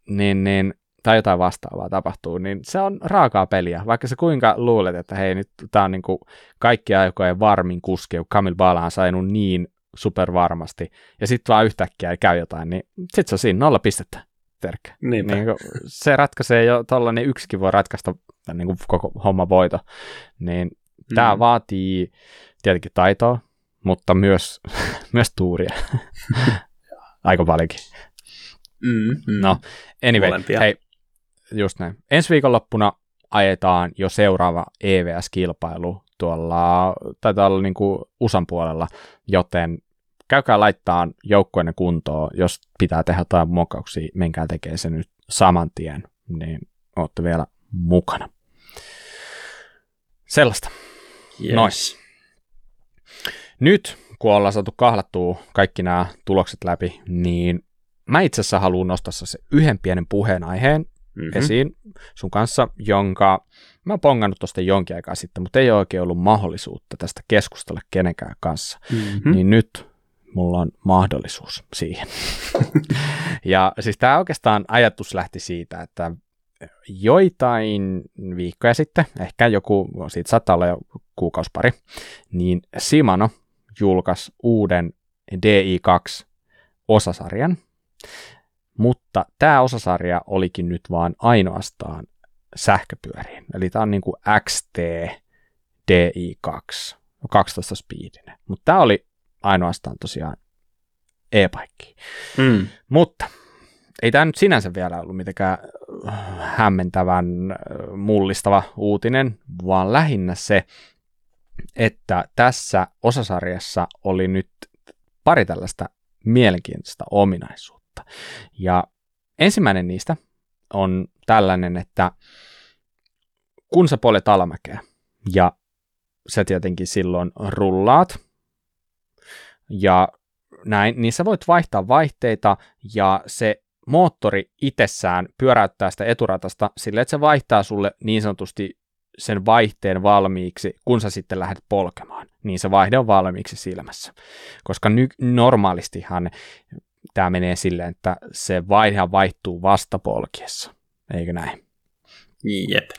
niin, niin tai jotain vastaavaa tapahtuu, niin se on raakaa peliä. Vaikka sä kuinka luulet, että hei, nyt tää on niinku kaikki aikojen varmin kuski, kun Kamil Bala on saanut niin supervarmasti, ja sitten vaan yhtäkkiä ei käy jotain, niin sit se on siinä nolla pistettä. Terkkä. Niin se ratkaisee jo niin yksikin voi ratkaista niin kuin koko homma voito. Niin mm. tämä vaatii tietenkin taitoa, mutta myös, myös tuuria. Aika paljonkin. Mm, mm. No, anyway, Molempia. hei, just näin. Ensi viikonloppuna ajetaan jo seuraava EVS-kilpailu tuolla, taitaa olla niin kuin USAn puolella, joten käykää laittaa joukkueenne kuntoon, jos pitää tehdä jotain muokkauksia, menkää tekee se nyt saman tien, niin olette vielä mukana. Sellaista. Yes. Noin. Nyt, kun ollaan saatu kahlattua kaikki nämä tulokset läpi, niin mä itse asiassa haluan nostaa se yhden pienen puheenaiheen, mm-hmm. esiin sun kanssa, jonka mä oon pongannut tuosta jonkin aikaa sitten, mutta ei ole oikein ollut mahdollisuutta tästä keskustella kenenkään kanssa. Mm-hmm. Niin nyt mulla on mahdollisuus siihen. ja siis tämä oikeastaan ajatus lähti siitä, että joitain viikkoja sitten, ehkä joku, siitä saattaa olla jo kuukausipari, niin Simano julkaisi uuden DI2 osasarjan, mutta tämä osasarja olikin nyt vaan ainoastaan sähköpyöriin. Eli tämä on niin kuin XT DI2, 12 speedinen. Mutta tämä oli ainoastaan tosiaan e-paikkiin. Mm. Mutta ei tämä nyt sinänsä vielä ollut mitenkään äh, hämmentävän äh, mullistava uutinen, vaan lähinnä se, että tässä osasarjassa oli nyt pari tällaista mielenkiintoista ominaisuutta. Ja ensimmäinen niistä on tällainen, että kun sä poljet alamäkeä ja sä tietenkin silloin rullaat ja näin, niin sä voit vaihtaa vaihteita ja se moottori itsessään pyöräyttää sitä eturatasta sille, että se vaihtaa sulle niin sanotusti sen vaihteen valmiiksi, kun sä sitten lähdet polkemaan, niin se vaihde on valmiiksi silmässä. Koska ny- normaalistihan tämä menee silleen, että se vaihe vaihtuu vasta polkiessa, eikö näin? Jep.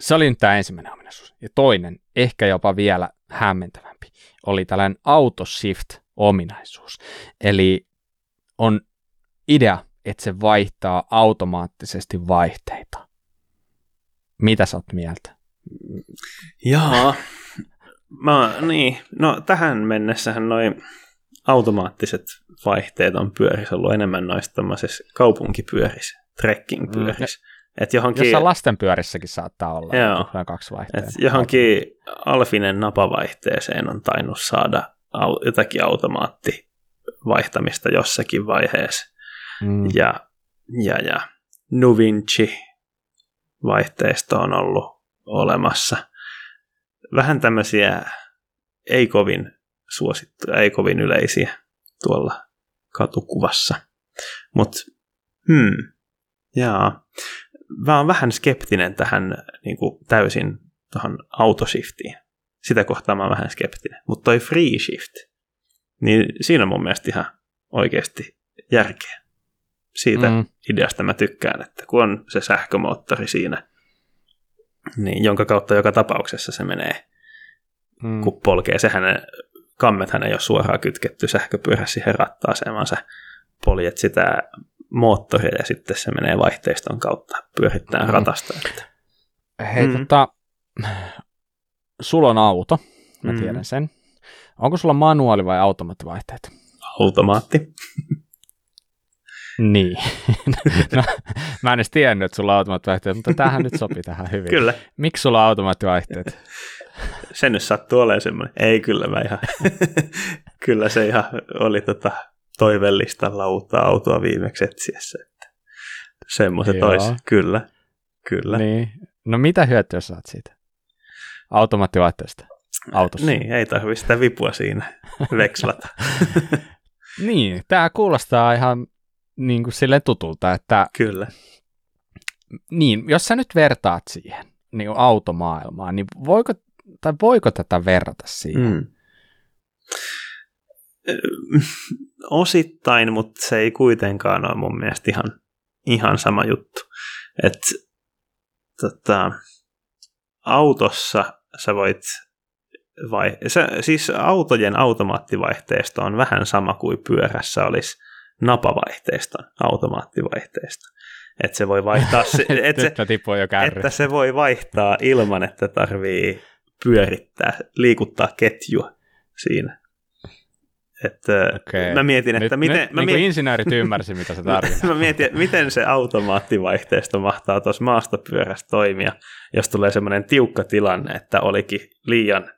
Se oli nyt tämä ensimmäinen ominaisuus. Ja toinen, ehkä jopa vielä hämmentävämpi, oli tällainen autoshift-ominaisuus. Eli on idea, että se vaihtaa automaattisesti vaihteita. Mitä sä oot mieltä? Jaa. Mä, niin, no tähän mennessähän noin automaattiset vaihteet on pyörissä ollut enemmän noissa tämmöisissä kaupunkipyörissä, trekking-pyörissä. Mm. Et johonkin, Jossain lastenpyörissäkin saattaa olla Joo. kaksi vaihteita. et johonkin alfinen napavaihteeseen on tainnut saada au, jotakin automaattivaihtamista jossakin vaiheessa. Mm. Ja, ja, ja Nuvinci vaihteisto on ollut olemassa. Vähän tämmöisiä ei kovin suosittuja, ei kovin yleisiä tuolla katukuvassa. Mutta hmm, jaa. Mä oon vähän skeptinen tähän niin kuin täysin tuohon autoshiftiin. Sitä kohtaa mä oon vähän skeptinen. Mutta toi free shift, niin siinä on mun mielestä ihan oikeasti järkeä. Siitä Mm. ideasta mä tykkään, että kun on se sähkömoottori siinä, niin jonka kautta joka tapauksessa se menee, Mm. kun polkee. Sehän kammethan ei ole suoraan kytketty sähköpyörä siihen rattaaseen, vaan sä poljet sitä moottoria ja sitten se menee vaihteiston kautta pyörittää Mm. ratasta. Että. Hei, Mm. tota, sulla on auto, mä Mm. tiedän sen. Onko sulla manuaali- vai automaattivaihteet? Automaatti. Niin. no, mä en edes tiennyt, että sulla on automaattivaihteet, mutta tämähän nyt sopii tähän hyvin. Kyllä. Miksi sulla on automaattivaihteet? Se nyt sattuu olemaan semmoinen. Ei kyllä mä ihan. kyllä se ihan oli tota toivellistalla uutta autoa viimeksi etsiessä. Että semmoiset Joo. olisi. Kyllä. Kyllä. Niin. No mitä hyötyä saat siitä? Automaattivaihteesta autossa. Niin, ei tarvitse sitä vipua siinä vekslata. Niin, tämä kuulostaa ihan niin kuin silleen tutulta, että kyllä. niin, jos sä nyt vertaat siihen niin automaailmaan, niin voiko, tai voiko tätä verrata siihen? Mm. Osittain, mutta se ei kuitenkaan ole mun mielestä ihan, ihan sama juttu. Et, tota, autossa sä voit vai, se, siis autojen automaattivaihteisto on vähän sama kuin pyörässä olisi napavaihteiston automaattivaihteisto. Että se voi vaihtaa, se, et se, jo kärry. että se voi vaihtaa ilman, että tarvii pyörittää, liikuttaa ketjua siinä. Että Okei. mä mietin, että nyt, miten, nyt, mä, niin kuin mietin, insinöörit ymmärsi, mitä se tarkoittaa. mä mietin, että miten se automaattivaihteisto mahtaa tuossa maastopyörässä toimia, jos tulee semmoinen tiukka tilanne, että olikin liian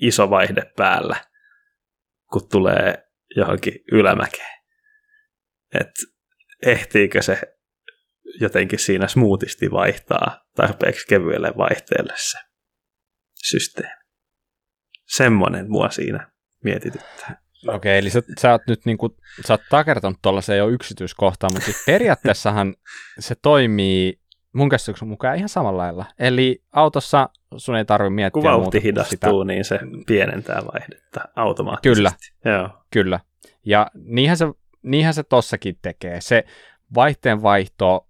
iso vaihde päällä, kun tulee johonkin ylämäkeen. Että ehtiikö se jotenkin siinä smoothisti vaihtaa tarpeeksi kevyelle vaihteelle se systeemi. Semmoinen mua siinä mietityttää. Okei, eli sä, sä oot nyt niin kuin, sä oot takertanut tuollaiseen jo yksityiskohtaan, mutta siis periaatteessahan se toimii mun käsityksen mukaan ihan samalla lailla. Eli autossa sun ei tarvitse miettiä Kun muuta vauhti hidastuu, niin se pienentää vaihdetta automaattisesti. Kyllä. Joo. Kyllä. Ja niinhän se, niinhän se tossakin tekee. Se vaihteen vaihto,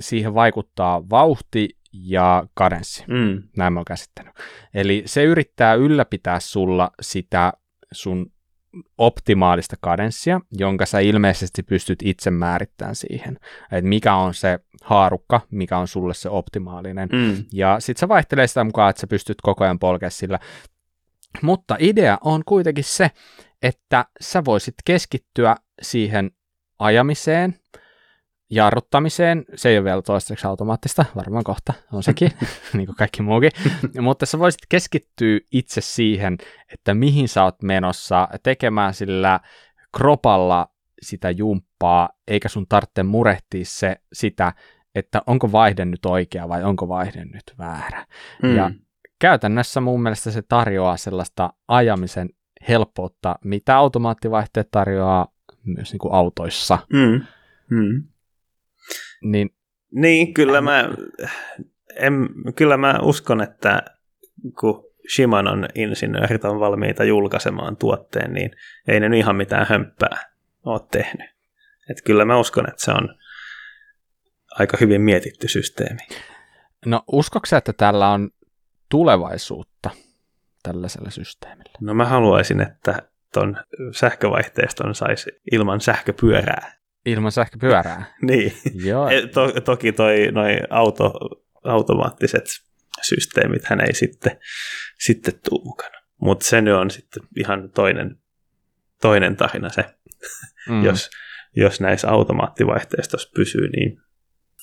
siihen vaikuttaa vauhti ja kadenssi. Mm. Näin mä oon käsittänyt. Eli se yrittää ylläpitää sulla sitä sun optimaalista kadenssia, jonka sä ilmeisesti pystyt itse määrittämään siihen. Että mikä on se haarukka, mikä on sulle se optimaalinen. Mm. Ja sit se vaihtelee sitä mukaan, että sä pystyt koko ajan polkea sillä. Mutta idea on kuitenkin se, että sä voisit keskittyä siihen ajamiseen, jarruttamiseen, se ei ole vielä toistaiseksi automaattista, varmaan kohta on sekin, niin kuin kaikki muukin, mutta sä voisit keskittyä itse siihen, että mihin sä oot menossa tekemään sillä kropalla sitä jumppaa, eikä sun tarvitse murehtia se, sitä, että onko vaihde nyt oikea vai onko vaihde nyt väärä. Mm. Ja käytännössä mun mielestä se tarjoaa sellaista ajamisen helppoutta, mitä automaattivaihteet tarjoaa myös niin kuin autoissa. Mm. Mm. Niin, niin kyllä, mä, en, kyllä mä uskon, että kun Shimanon insinöörit on valmiita julkaisemaan tuotteen, niin ei ne ihan mitään hömppää ole tehnyt. Et kyllä mä uskon, että se on aika hyvin mietitty systeemi. No uskoksia, että tällä on tulevaisuutta tällaisella systeemillä? No mä haluaisin, että ton sähkövaihteiston saisi ilman sähköpyörää. Ilman sähköpyörää? niin. Joo. E, to, toki toi noi auto, automaattiset systeemit hän ei sitten, sitten tuu mukana. Mutta se nyt on sitten ihan toinen, toinen tarina se, mm. jos, jos näissä automaattivaihteistossa pysyy, niin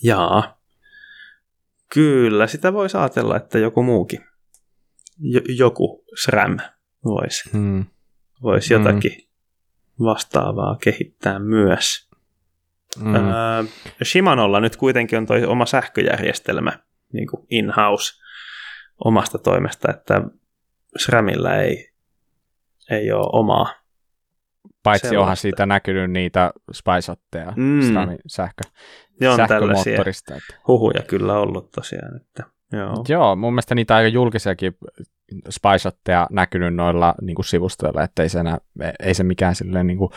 jaa. Kyllä, sitä voisi ajatella, että joku muukin, joku SRAM voisi mm. vois jotakin mm. vastaavaa kehittää myös. Mm. Öö, Shimanolla nyt kuitenkin on toi oma sähköjärjestelmä niin kuin in-house omasta toimesta, että SRAMilla ei, ei ole omaa Paitsi sellaista. onhan siitä näkynyt niitä spiceotteja mm. sähkö, Joo, sähkömoottorista. Että. huhuja kyllä ollut tosiaan. Että, joo. joo, mun mielestä niitä aika julkisiakin spiceotteja näkynyt noilla niin kuin sivustoilla, että ei se, enää, ei se mikään silleen niin kuin,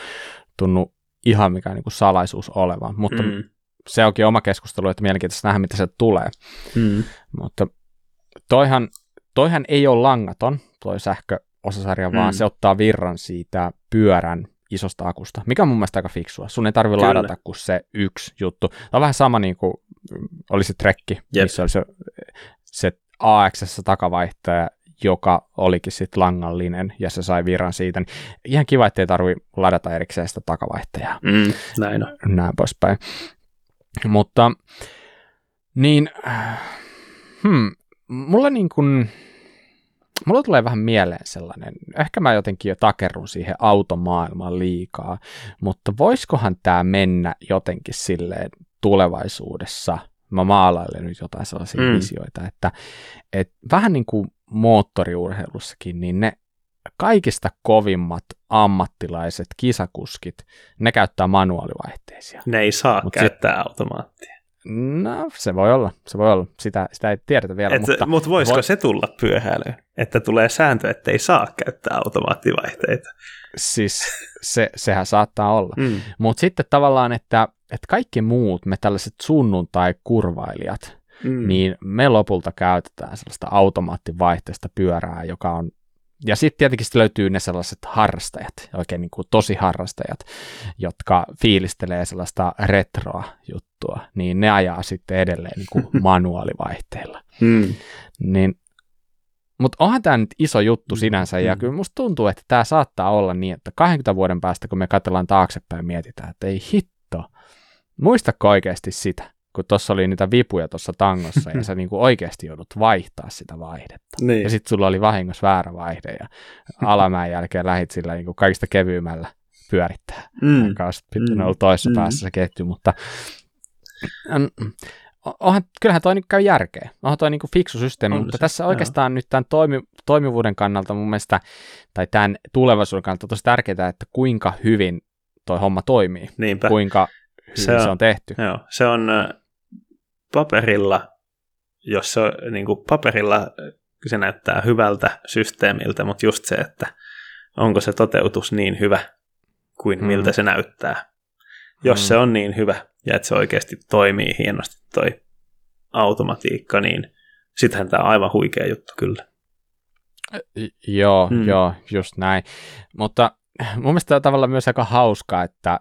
tunnu ihan mikään niin kuin salaisuus olevan. Mutta mm. se onkin oma keskustelu, että mielenkiintoista nähdä, mitä se tulee. Mm. Mutta toihan, toihan ei ole langaton, toi sähköosasarja, mm. vaan se ottaa virran siitä pyörän isosta akusta, mikä on mun mielestä aika fiksua. Sun ei tarvitse ladata kuin se yksi juttu. Tämä on vähän sama niin kuin oli se trekki, yep. missä oli se, se AX takavaihtaja, joka olikin sitten langallinen ja se sai virran siitä. Niin ihan kiva, ettei tarvi ladata erikseen sitä takavaihtajaa. Mm, näin on. Näin poispäin. Mutta niin, hmm, mulla niin kuin, mulla tulee vähän mieleen sellainen, ehkä mä jotenkin jo takerrun siihen automaailmaan liikaa, mutta voisikohan tämä mennä jotenkin silleen tulevaisuudessa, mä maalailen nyt jotain sellaisia mm. visioita, että, että vähän niin kuin moottoriurheilussakin, niin ne kaikista kovimmat ammattilaiset kisakuskit, ne käyttää manuaalivaihteisia. Ne ei saa Mut käyttää sit, automaattia. No, se voi olla, se voi olla. Sitä, sitä ei tiedetä vielä. Et, mutta, mutta voisiko voi... se tulla pyöhäilyyn, että tulee sääntö, että ei saa käyttää automaattivaihteita? Siis se, sehän saattaa olla. Mm. Mutta sitten tavallaan, että, että kaikki muut, me tällaiset sunnuntai-kurvailijat, mm. niin me lopulta käytetään sellaista automaattivaihteista pyörää, joka on ja sitten tietenkin sit löytyy ne sellaiset harrastajat, oikein niin kuin tosi harrastajat, jotka fiilistelee sellaista retroa juttua, niin ne ajaa sitten edelleen niin kuin manuaalivaihteilla. Mm. Niin, mutta onhan tämä nyt iso juttu sinänsä, ja mm. kyllä musta tuntuu, että tämä saattaa olla niin, että 20 vuoden päästä, kun me katsellaan taaksepäin ja mietitään, että ei hitto, muistatko oikeasti sitä? Kun tuossa oli niitä vipuja tuossa tangossa ja sä niinku oikeasti joudut vaihtaa sitä vaihdetta. Niin. Ja sitten sulla oli vahingossa väärä vaihde ja alamäen jälkeen lähit sillä niinku kaikista kevyimmällä pyörittää. Mm. Joka olisi mm. ollut toisessa mm. päässä se ketju, mutta onhan, kyllähän toi käy järkeä. Onhan toi niinku fiksu systeemi, on mutta se, tässä oikeastaan joo. nyt tämän toimi, toimivuuden kannalta mun mielestä, tai tämän tulevaisuuden kannalta on tosi tärkeää, että kuinka hyvin toi homma toimii. Niinpä. Kuinka hyvin se on, se on tehty. Joo, se on paperilla, jos se on niin kuin paperilla se näyttää hyvältä systeemiltä, mutta just se, että onko se toteutus niin hyvä kuin mm. miltä se näyttää. Jos mm. se on niin hyvä ja että se oikeasti toimii hienosti toi automatiikka, niin sittenhän tämä on aivan huikea juttu kyllä. Joo, mm. joo, just näin. Mutta mun mielestä on tavallaan myös aika hauskaa, että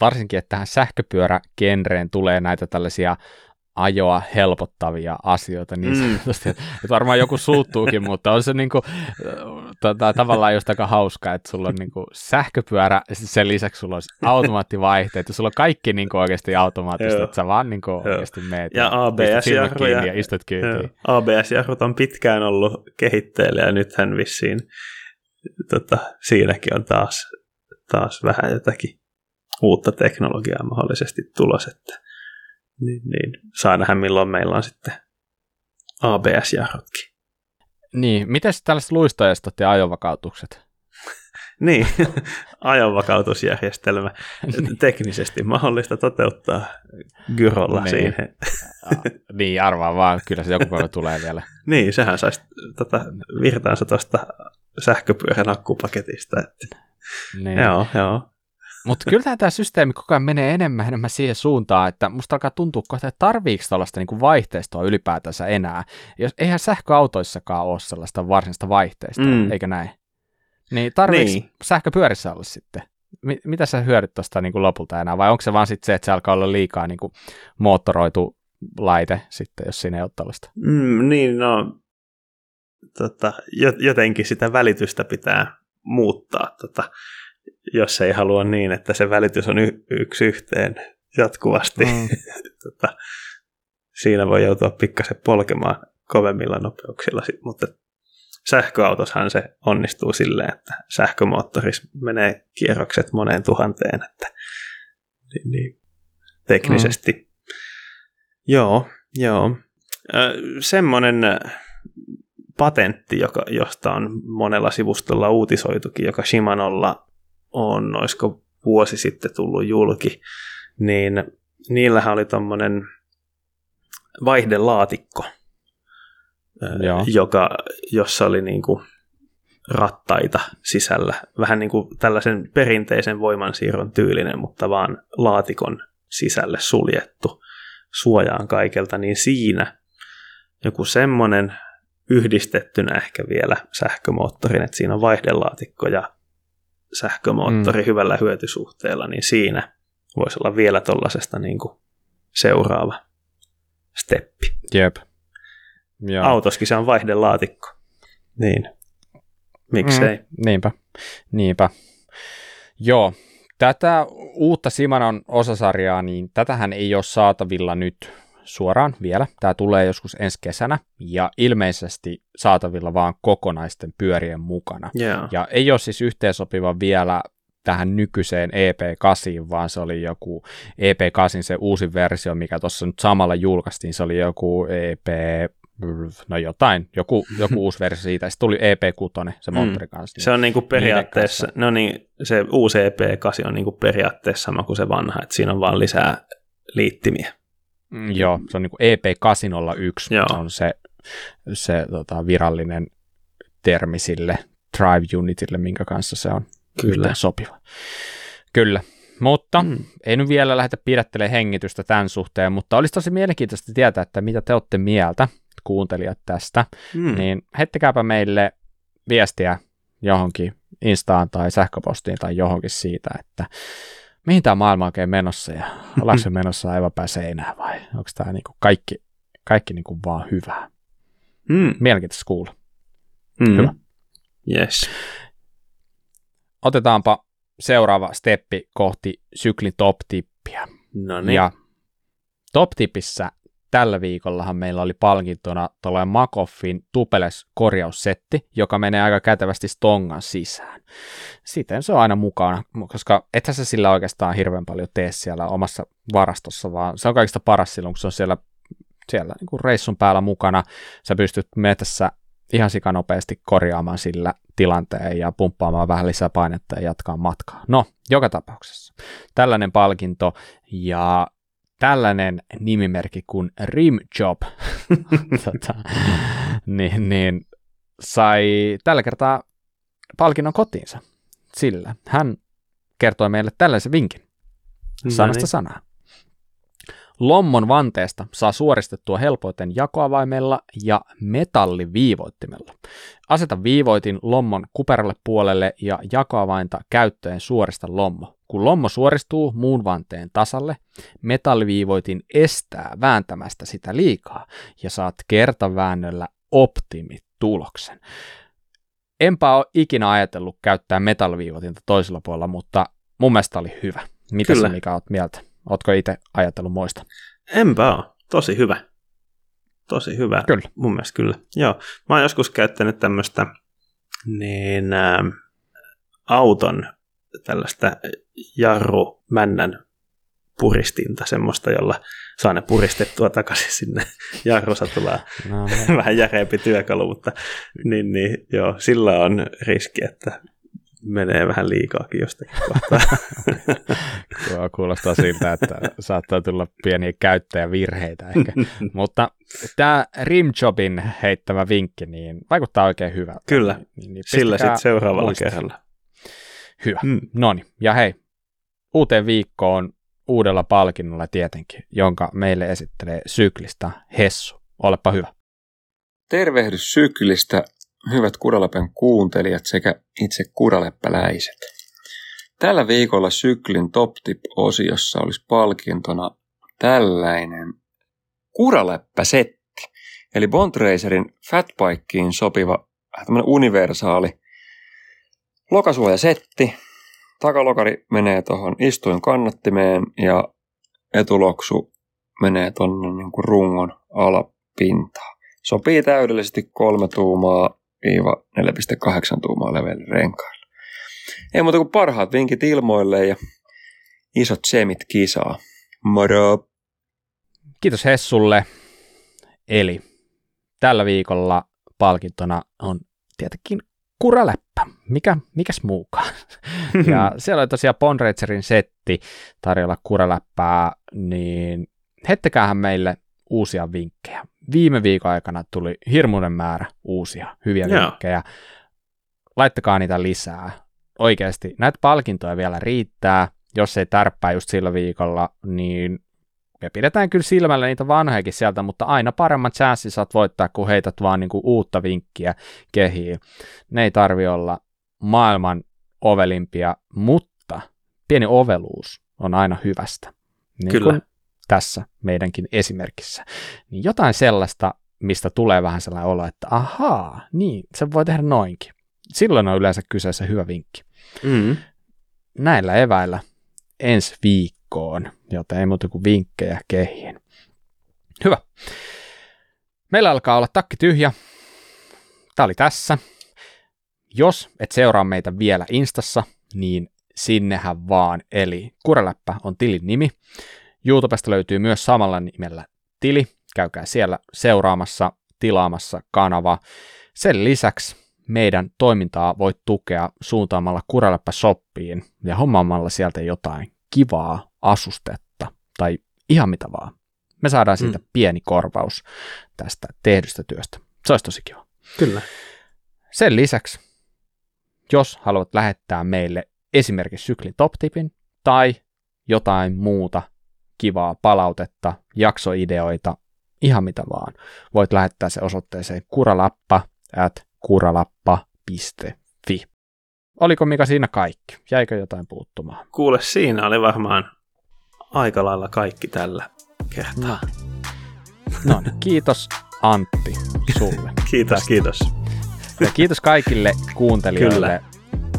varsinkin, että tähän sähköpyörägenreen tulee näitä tällaisia ajoa helpottavia asioita niin sanotusti. Mm. Että varmaan joku suuttuukin, mutta on se niinku, tota, tavallaan just aika hauska, että sulla on niinku sähköpyörä ja sen lisäksi sulla on automaattivaihteet ja sulla on kaikki niinku oikeasti automaattisesti, että sä vaan niinku oikeasti meet ja ABS-jarruja ja istut kyytiin. ABS-jarrut on pitkään ollut kehitteillä ja nythän vissiin tota, siinäkin on taas, taas vähän jotakin uutta teknologiaa mahdollisesti tulos, että niin, niin saa nähdä milloin meillä on sitten ABS-jarrutkin. Niin, miten tällaiset luistojastot ja ajovakautukset? niin, ajonvakautusjärjestelmä niin. teknisesti mahdollista toteuttaa gyrolla niin. siihen. niin, arvaa vaan, kyllä se joku päivä tulee vielä. niin, sehän saisi tota, virtaansa tuosta sähköpyörän akkupaketista. Että. Niin. Joo, joo. Mutta kyllä tämä systeemi koko ajan menee enemmän enemmän siihen suuntaan, että musta alkaa tuntua kohta, että tarviiko tällaista niinku vaihteistoa ylipäätänsä enää. Jos, eihän sähköautoissakaan ole sellaista varsinaista vaihteistoa, mm. eikö näin? Niin tarviiko niin. sähköpyörissä olla sitten? mitä sä hyödyt tuosta niinku lopulta enää, vai onko se vaan sitten se, että se alkaa olla liikaa niinku moottoroitu laite sitten, jos siinä ei ole tällaista? Mm, niin, no tota, jotenkin sitä välitystä pitää muuttaa. Tota, jos ei halua niin, että se välitys on y- yksi yhteen jatkuvasti. Mm. tota, siinä voi joutua pikkasen polkemaan kovemmilla nopeuksilla, mutta sähköautoshan se onnistuu silleen, että sähkömoottoris menee kierrokset moneen tuhanteen, että niin, niin, teknisesti. Mm. Joo, joo. semmoinen patentti, joka, josta on monella sivustolla uutisoitukin, joka Shimanolla on, olisiko vuosi sitten tullut julki, niin niillähän oli tuommoinen vaihdelaatikko, Joo. joka, jossa oli niin kuin rattaita sisällä. Vähän niin kuin tällaisen perinteisen voimansiirron tyylinen, mutta vaan laatikon sisälle suljettu suojaan kaikelta, niin siinä joku semmoinen yhdistettynä ehkä vielä sähkömoottorin, että siinä on vaihdelaatikko ja sähkömoottori mm. hyvällä hyötysuhteella, niin siinä voisi olla vielä tuollaisesta niin seuraava steppi. Jep. Joo. Autoskin se on vaihdelaatikko. Niin. Miksei? Mm, niinpä. Niinpä. Joo. Tätä uutta Simanon osasarjaa, niin tätähän ei ole saatavilla nyt suoraan vielä. Tämä tulee joskus ensi kesänä ja ilmeisesti saatavilla vaan kokonaisten pyörien mukana. Yeah. Ja ei ole siis yhteensopiva vielä tähän nykyiseen EP8, vaan se oli joku EP8, se uusi versio, mikä tuossa nyt samalla julkaistiin, se oli joku EP no jotain, joku, joku uusi versio siitä, sitten tuli EP6, se mm. moottori kanssa. Niin se on niinku periaatteessa, no niin, se uusi EP8 on niinku periaatteessa sama kuin se vanha, että siinä on vaan lisää liittimiä. Mm, joo, se on niin kuin EP801, Joo. on se, se tota, virallinen termi sille Drive Unitille, minkä kanssa se on Kyllä. sopiva. Kyllä, mutta mm. nyt vielä lähdetä pidättelemään hengitystä tämän suhteen, mutta olisi tosi mielenkiintoista tietää, että mitä te olette mieltä, kuuntelijat tästä, mm. niin heittäkääpä meille viestiä johonkin Instaan tai sähköpostiin tai johonkin siitä, että mihin tämä maailma oikein menossa ja ollaanko se menossa aivan päin seinää vai onko tämä niinku kaikki, kaikki niinku vaan hyvää. Mm. Mielenkiintoista kuulla. Mm. Hyvä. Yes. Otetaanpa seuraava steppi kohti syklin top-tippiä. No niin. Ja top-tipissä tällä viikollahan meillä oli palkintona tuollainen Makoffin tupeles korjaussetti, joka menee aika kätevästi stongan sisään. Siten se on aina mukana, koska ethän se sillä oikeastaan hirveän paljon tee siellä omassa varastossa, vaan se on kaikista paras silloin, kun se on siellä, siellä niin kuin reissun päällä mukana. Sä pystyt metässä ihan sikanopeasti korjaamaan sillä tilanteen ja pumppaamaan vähän lisää painetta ja jatkaa matkaa. No, joka tapauksessa. Tällainen palkinto ja tällainen nimimerkki kuin Rimjob tota, niin, niin, sai tällä kertaa palkinnon kotiinsa sillä. Hän kertoi meille tällaisen vinkin sanasta sanaa. Lommon vanteesta saa suoristettua helpoiten jakoavaimella ja metalliviivoittimella. Aseta viivoitin lommon kuperalle puolelle ja jakoavainta käyttöön suorista lommo. Kun lommo suoristuu muun vanteen tasalle, metalliviivoitin estää vääntämästä sitä liikaa ja saat kertaväännöllä optimituloksen. Enpä ole ikinä ajatellut käyttää metalliviivotinta toisella puolella, mutta mun mielestä oli hyvä. Mitä Kyllä. sä Mika oot mieltä? Ootko itse ajatellut moista? Enpä ole. Tosi hyvä. Tosi hyvä. Kyllä. Mun mielestä kyllä. Joo. Mä oon joskus käyttänyt tämmöistä niin, ä, auton tällaista jarrumännän puristinta, semmoista, jolla saa ne puristettua takaisin sinne jarrusatulaan. No, Vähän järeempi työkalu, mutta niin, niin, joo, sillä on riski, että menee vähän liikaakin jostakin kohtaa. Kuulostaa siltä, että saattaa tulla pieniä käyttäjävirheitä ehkä. Mutta tämä Rimjobin heittämä vinkki, niin vaikuttaa oikein hyvältä. Kyllä, Niin, niin Sillä sitten seuraavalla muistiin. kerralla. Hyvä. Mm. No niin, ja hei, uuteen viikkoon uudella palkinnolla tietenkin, jonka meille esittelee syklistä Hessu. Olepa hyvä. Tervehdys syklistä, hyvät Kuraläpän kuuntelijat sekä itse kuraläppäläiset. Tällä viikolla syklin Top Tip-osiossa olisi palkintona tällainen kuraläppäsetti. Eli Bontracerin Fatbikeen sopiva tämmöinen universaali lokasuojasetti. Takalokari menee tuohon istuin kannattimeen ja etuloksu menee tuonne niin rungon alapintaan. Sopii täydellisesti 3 tuumaa viiva 4,8 tuumaa leveille renkaille. Ei muuta kuin parhaat vinkit ilmoille ja isot semit kisaa. Moro! Kiitos Hessulle. Eli tällä viikolla palkintona on tietenkin kuraläppä. Mikä, mikäs muukaan? ja siellä oli tosiaan Bonragerin setti tarjolla kuraläppää, niin heittäkäähän meille uusia vinkkejä. Viime viikon aikana tuli hirmuinen määrä uusia hyviä Joo. vinkkejä. Laittakaa niitä lisää. Oikeasti näitä palkintoja vielä riittää. Jos ei tärppää just sillä viikolla, niin me pidetään kyllä silmällä niitä vanhojakin sieltä, mutta aina paremmat chanssit saat voittaa, kun heität vaan niinku uutta vinkkiä kehiin. Ne ei tarvi olla maailman ovelimpia, mutta pieni oveluus on aina hyvästä. Niin Kyllä. kuin tässä meidänkin esimerkissä. Niin jotain sellaista, mistä tulee vähän sellainen olo, että ahaa, niin, se voi tehdä noinkin. Silloin on yleensä kyseessä hyvä vinkki. Mm. Näillä eväillä ensi viikkoon, joten ei muuta kuin vinkkejä kehiin. Hyvä. Meillä alkaa olla takki tyhjä. Tämä oli tässä. Jos et seuraa meitä vielä Instassa, niin sinnehän vaan. Eli Kureläppä on tilin nimi. YouTubesta löytyy myös samalla nimellä tili. Käykää siellä seuraamassa, tilaamassa kanava. Sen lisäksi meidän toimintaa voit tukea suuntaamalla Kureläppä shoppiin ja hommaamalla sieltä jotain kivaa asustetta tai ihan mitä vaan. Me saadaan siitä Mm. pieni korvaus tästä tehdystä työstä. Se olisi tosi kiva. Kyllä. Sen lisäksi, jos haluat lähettää meille esimerkiksi syklin top-tipin tai jotain muuta kivaa palautetta, jaksoideoita, ihan mitä vaan, voit lähettää se osoitteeseen kuralappa at kuralappa.fi. Oliko mikä siinä kaikki? Jäikö jotain puuttumaan? Kuule, siinä oli varmaan aika lailla kaikki tällä kertaa. No, no niin, kiitos Antti sulle. Kiitos, kiitos. Ja kiitos kaikille kuuntelijoille. Kyllä.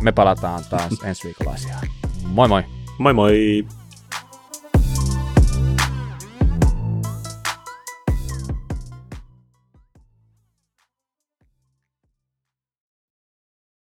Me palataan taas ensi viikolla asiaan. Moi moi! Moi moi!